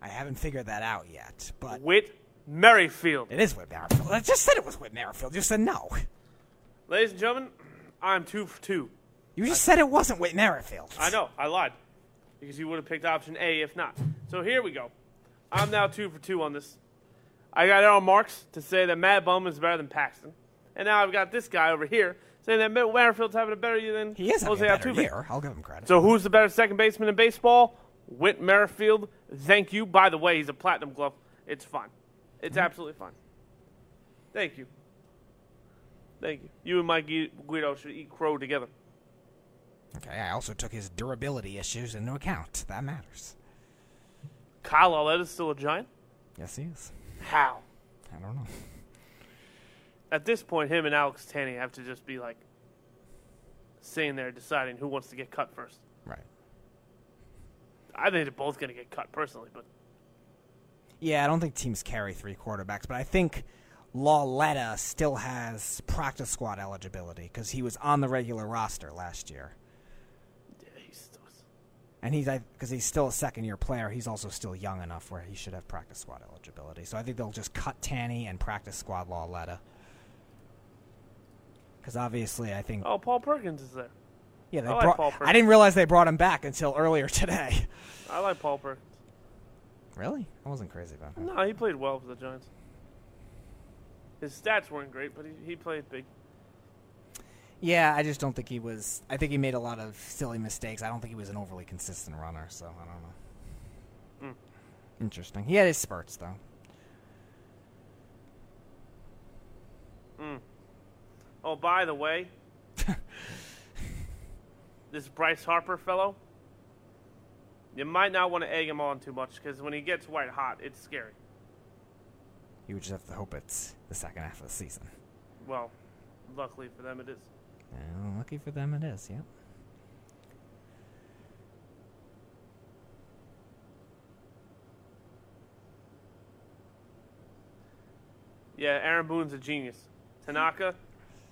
I haven't figured that out yet, but Whit Merrifield. it is Whit Merrifield. I just said it was Whit Merrifield. You said no. Ladies and gentlemen, I'm two for two. You just said it wasn't Whit Merrifield. I know, I lied. Because you would have picked option A if not. So here we go. I'm now two for two on this. I got Errol Marks to say that Matt Bowman is better than Paxton. And now I've got this guy over here saying that Matt Merrifield's having a better year than He is having Jose a better Altuve. year. I'll give him credit. So who's the better second baseman in baseball? Whit Merrifield. Thank you. By the way, he's a platinum glove. It's fun. It's mm-hmm. absolutely fun. Thank you. Thank you. You and Mike Guido should eat crow together. Okay, I also took his durability issues into account. That matters. Kyle Lauletta's still a giant? Yes, he is. How? I don't know. At this point, him and Alex Tanney have to just be like sitting there deciding who wants to get cut first. Right. I think they're both going to get cut personally, but Yeah, I don't think teams carry three quarterbacks, but I think Lauletta still has practice squad eligibility because he was on the regular roster last year. yeah, he's still. And he's because he's still a second year player. He's also still young enough where he should have practice squad eligibility. So I think they'll just cut Tanney and practice squad Lauletta. Because obviously, I think Oh, Paul Perkins is there. yeah they I like brought. I didn't realize they brought him back until earlier today. I like Paul Perkins. really? I wasn't crazy about him. No, he played well for the Giants. His stats weren't great, but he, he played big. Yeah, I just don't think he was. I think he made a lot of silly mistakes. I don't think he was an overly consistent runner. So I don't know. Hmm. Interesting. He had his spurts though. Hmm. Oh, by the way, this Bryce Harper fellow, you might not want to egg him on too much because when he gets white hot, it's scary. You would just have to hope it's the second half of the season. Well, luckily for them, it is. Well, lucky for them, it is. Yep. Yeah, Aaron Boone's a genius. Tanaka,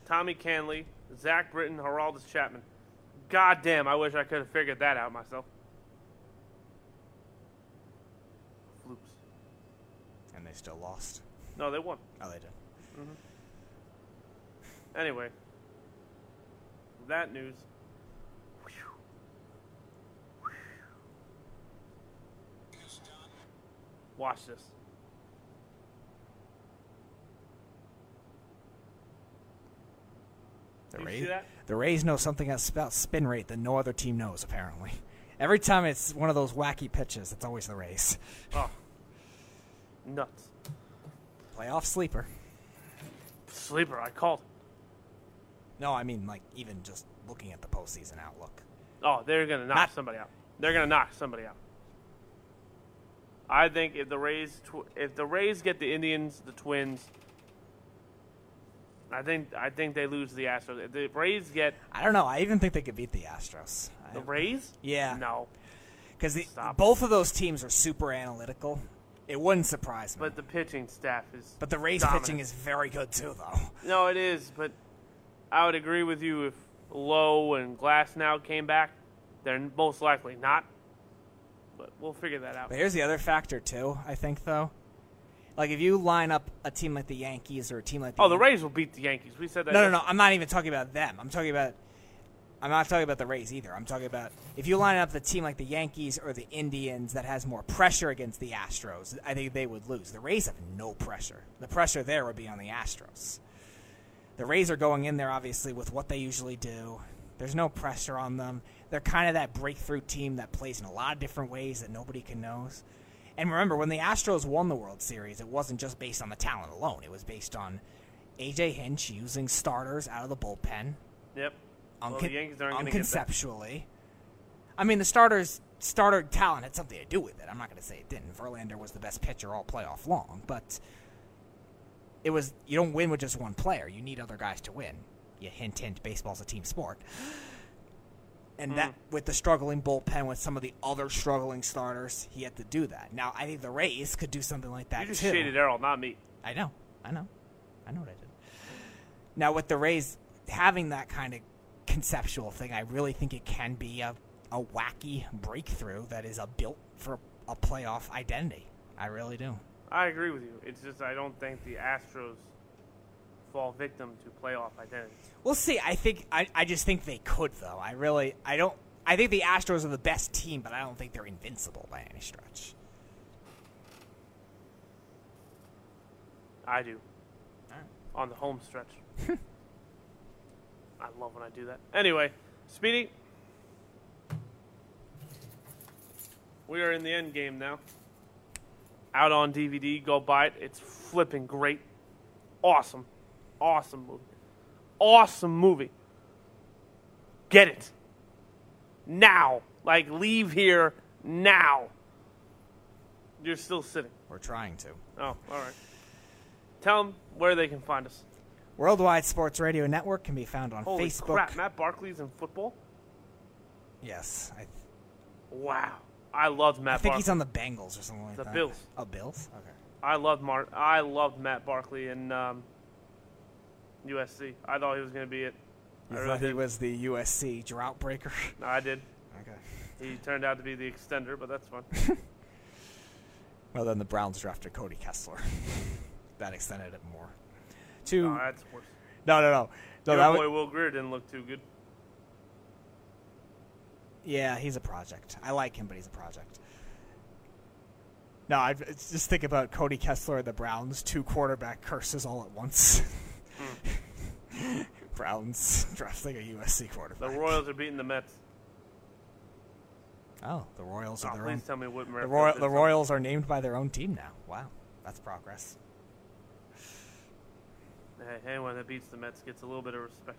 Tommy Kahnle, Zach Britton, Aroldis Chapman. God damn, I wish I could have figured that out myself. Floops. And they still lost. No, they won. Oh, they did. Mm-hmm. Anyway, that news. Watch this. The You Rays, see that? the Rays know something else about spin rate that no other team knows. Apparently, every time it's one of those wacky pitches, it's always the Rays. Oh, nuts. Playoff sleeper. Sleeper, I called. No, I mean like even just looking at the postseason outlook. Oh, they're gonna knock Not- somebody out. They're gonna knock somebody out. I think if the Rays, tw- if the Rays get the Indians, the Twins, I think I think they lose the Astros. If the Rays get I don't know. I even think they could beat the Astros. the Rays, Yeah. no. Because both of those teams are super analytical. It wouldn't surprise me. But the pitching staff is. But the Rays dominant. pitching is very good too, though. No, it is, but I would agree with you if Lowe and Glasnow came back. They're most likely not. But we'll figure that out. But here's the other factor too. I think though, like if you line up a team like the Yankees or a team like the Oh, the Rays will beat the Yankees. We said that. No, no, no. I'm not even talking about them. I'm talking about. I'm not talking about the Rays either. I'm talking about if you line up the team like the Yankees or the Indians that has more pressure against the Astros, I think they would lose. The Rays have no pressure. The pressure there would be on the Astros. The Rays are going in there obviously with what they usually do. There's no pressure on them. They're kind of that breakthrough team that plays in a lot of different ways that nobody can knows. And remember, when the Astros won the World Series, it wasn't just based on the talent alone. It was based on AJ Hinch using starters out of the bullpen, Yep. Well, uncon- the Yankees aren't going to get that. unconceptually. I mean, the starters starter talent had something to do with it. I'm not going to say it didn't. Verlander was the best pitcher all playoff long, but it was you don't win with just one player. You need other guys to win. You hint hint baseball's a team sport. And that Hmm. with the struggling bullpen with some of the other struggling starters, he had to do that. Now I think the Rays could do something like that You just too. shaded Errol, not me. I know, I know, I know what I did. Now with the Rays having that kind of conceptual thing, I really think it can be a, a wacky breakthrough that is a built for a playoff identity. I really do. I agree with you. It's just I don't think the Astros fall victim to playoff identity. We'll see. I think I, I just think they could though. I really I don't I think the Astros are the best team, but I don't think they're invincible by any stretch. I do. On the home stretch. I love when I do that. Anyway, Speedy, we are in the end game now. Out on DVD. Go buy it. It's flipping great. Awesome. Awesome movie. Awesome movie. Get it. Now. Like, leave here now. You're still sitting. We're trying to. Oh, all right. Tell them where they can find us. Worldwide Sports Radio Network can be found on Holy Facebook. crap, Matt Barkley's in football? Yes, I, Wow. I loved Matt I think Barkley. he's on the Bengals or something like The that. Bills. Oh, Bills. Okay. I loved Mar- I loved Matt Barkley in um, USC. I thought he was going to be it. I You really thought he did. was the USC drought breaker. No, I did. okay. He turned out to be the extender, but that's fine. Well, then the Browns drafted Cody Kessler. that extended it more. Two. Oh, that's worse. no, no, no. No, Your that boy Will Grier didn't look too good. yeah, he's a project. I like him, but he's a project. No, I just think about Cody Kessler and the Browns, two quarterback curses all at once. Hmm. Browns drafting a USC quarterback. The. Royals are beating the Mets. Oh, the Royals Oh, are their please own. tell me Whitmer. The, Roy- the Royals are named by their own team now. Wow, that's progress. Hey, anyone that beats the Mets gets a little bit of respect.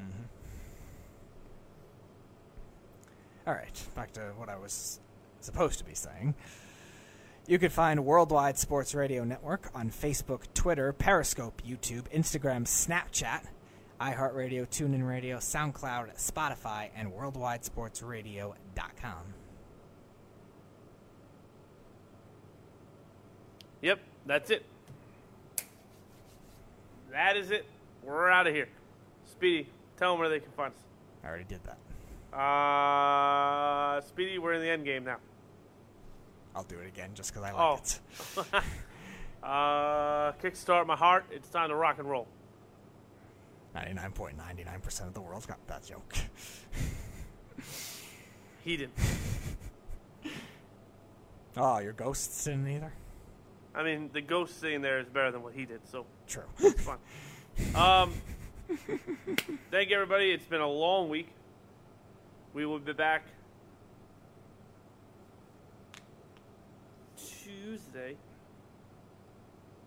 Mm-hmm. All right, back to what I was supposed to be saying. You can find Worldwide Sports Radio Network on Facebook, Twitter, Periscope, YouTube, Instagram, Snapchat, iHeartRadio, TuneIn Radio, SoundCloud, Spotify, and WorldwideSportsRadio.com. Yep, that's it. That is it. We're out of here. Speedy, tell them where they can find us. I already did that. Uh, Speedy, we're in the end game now. I'll do it again just because I Oh. like it. Uh, kickstart my heart. It's time to rock and roll. 99.99% of the world's got that joke. He didn't. Oh, your ghosts didn't either? I mean, the ghost sitting there is better than what he did, so True. it's fine. Um, thank you, everybody. It's been a long week. We will be back Tuesday.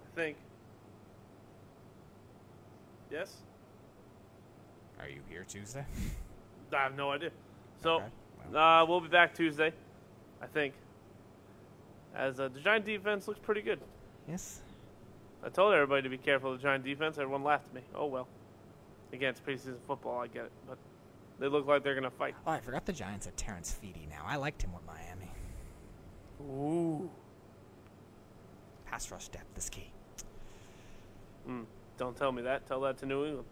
I think. Yes? Are you here Tuesday? I have no idea. So, Okay, uh, we'll be back Tuesday, I think. As uh, the Giant defense looks pretty good. Yes. I told everybody to be careful of the Giant defense. Everyone laughed at me. Oh well. Again, it's preseason football. I get it, but they look like they're gonna fight. Oh, I forgot the Giants had Terrence Fede now. I liked him with Miami. Ooh. Pass rush depth is key. Mm, don't tell me that. Tell that to New England.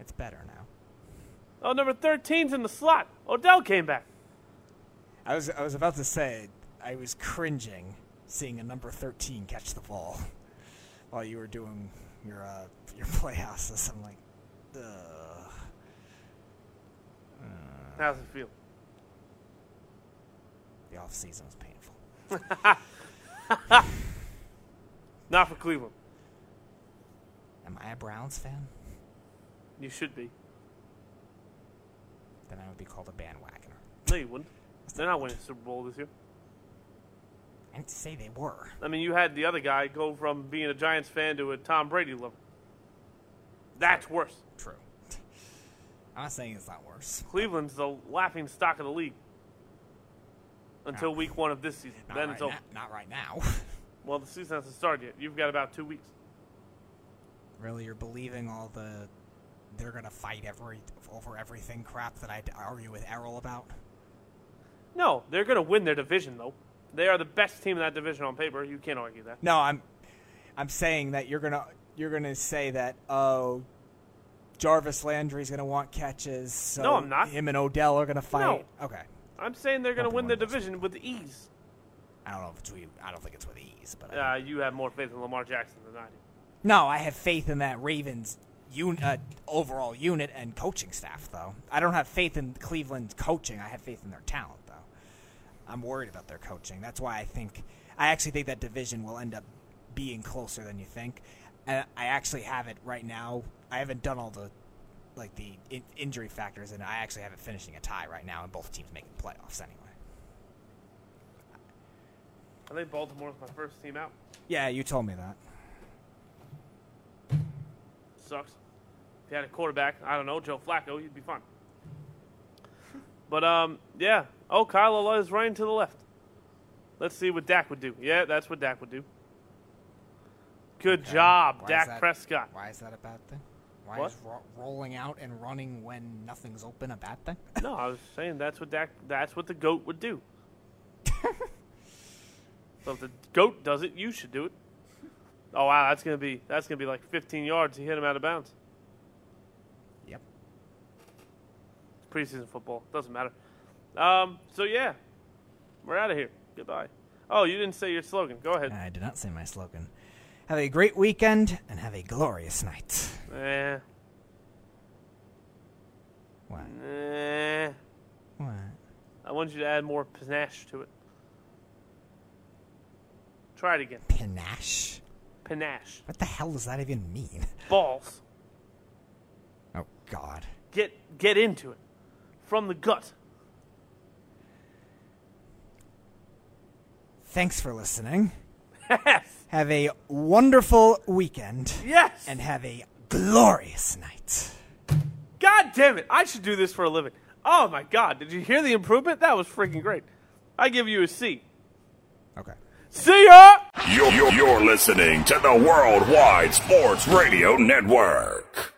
It's better now. Oh, number 13's in the slot. Odell came back. I was I was about to say I was cringing seeing a number 13 catch the ball while you were doing your uh, your playhouses. I'm like, ugh. How's it feel? The off season was painful. Not for Cleveland. Am I a Browns fan? You should be. Then I would be called a bandwagoner. No, you wouldn't. They're not winning the Super Bowl this year. I didn't say they were. I mean, you had the other guy go from being a Giants fan to a Tom Brady lover. That's worse. True. I'm not saying it's not worse. Cleveland's the laughing stock of the league until No. week one of this season. Not then right it's over. na- not right now. Well, the season hasn't started yet. You've got about two weeks. really, you're believing all the they're gonna fight every over everything crap that I argue with Errol about? No, they're going to win their division, though. They are the best team in that division on paper. You can't argue that. No, I'm I'm saying that you're gonna you're gonna say that oh Jarvis Landry's gonna want catches. So No, I'm not. Him and Odell are gonna fight. No. Okay. I'm saying they're going to Nothing win the division with ease. I don't know if it's with, I don't think it's with ease, but Uh, you have more faith in Lamar Jackson than I do. no, I have faith in that Ravens un, uh, overall unit and coaching staff. Though I don't have faith in Cleveland's coaching. I have faith in their talent. I'm worried about their coaching. That's why I think I actually think that division will end up being closer than you think. And I actually have it right now. I haven't done all the like the in- injury factors, and I actually have it finishing a tie right now, and both teams making playoffs anyway. I think Baltimore's my first team out. Yeah, you told me that. Sucks. If you had a quarterback, I don't know, Joe Flacco, you'd be fine. But um, yeah. Oh, Kyle is running to the left. Let's see what Dak would do. Yeah, that's what Dak would do. Good Okay. job, Why Dak that- Prescott. Why is that a bad thing? Why What? is ro- rolling out and running when nothing's open a bad thing? No, I was saying that's what Dak. That's what the goat would do. so if the goat does it, you should do it. Oh wow, that's gonna be that's gonna be like 15 yards. He hit him out of bounds. yep. preseason football. Doesn't matter. Um, so yeah, we're out of here. Goodbye. Oh, you didn't say your slogan. Go ahead. I did not say my slogan. Have a great weekend and have a glorious night. Eh, What? eh. What? I want you to add more panache to it. Try it again. Panache? Panache. What the hell does that even mean? Balls. Oh, God. Get get into it. from the gut. Thanks for listening. Yes. Have a wonderful weekend. Yes. And have a glorious night. God damn it. I should do this for a living. Oh my God. Did you hear the improvement? That was freaking great. I give you a C. Okay. See ya! You're, you're, you're listening to the Worldwide Sports Radio Network.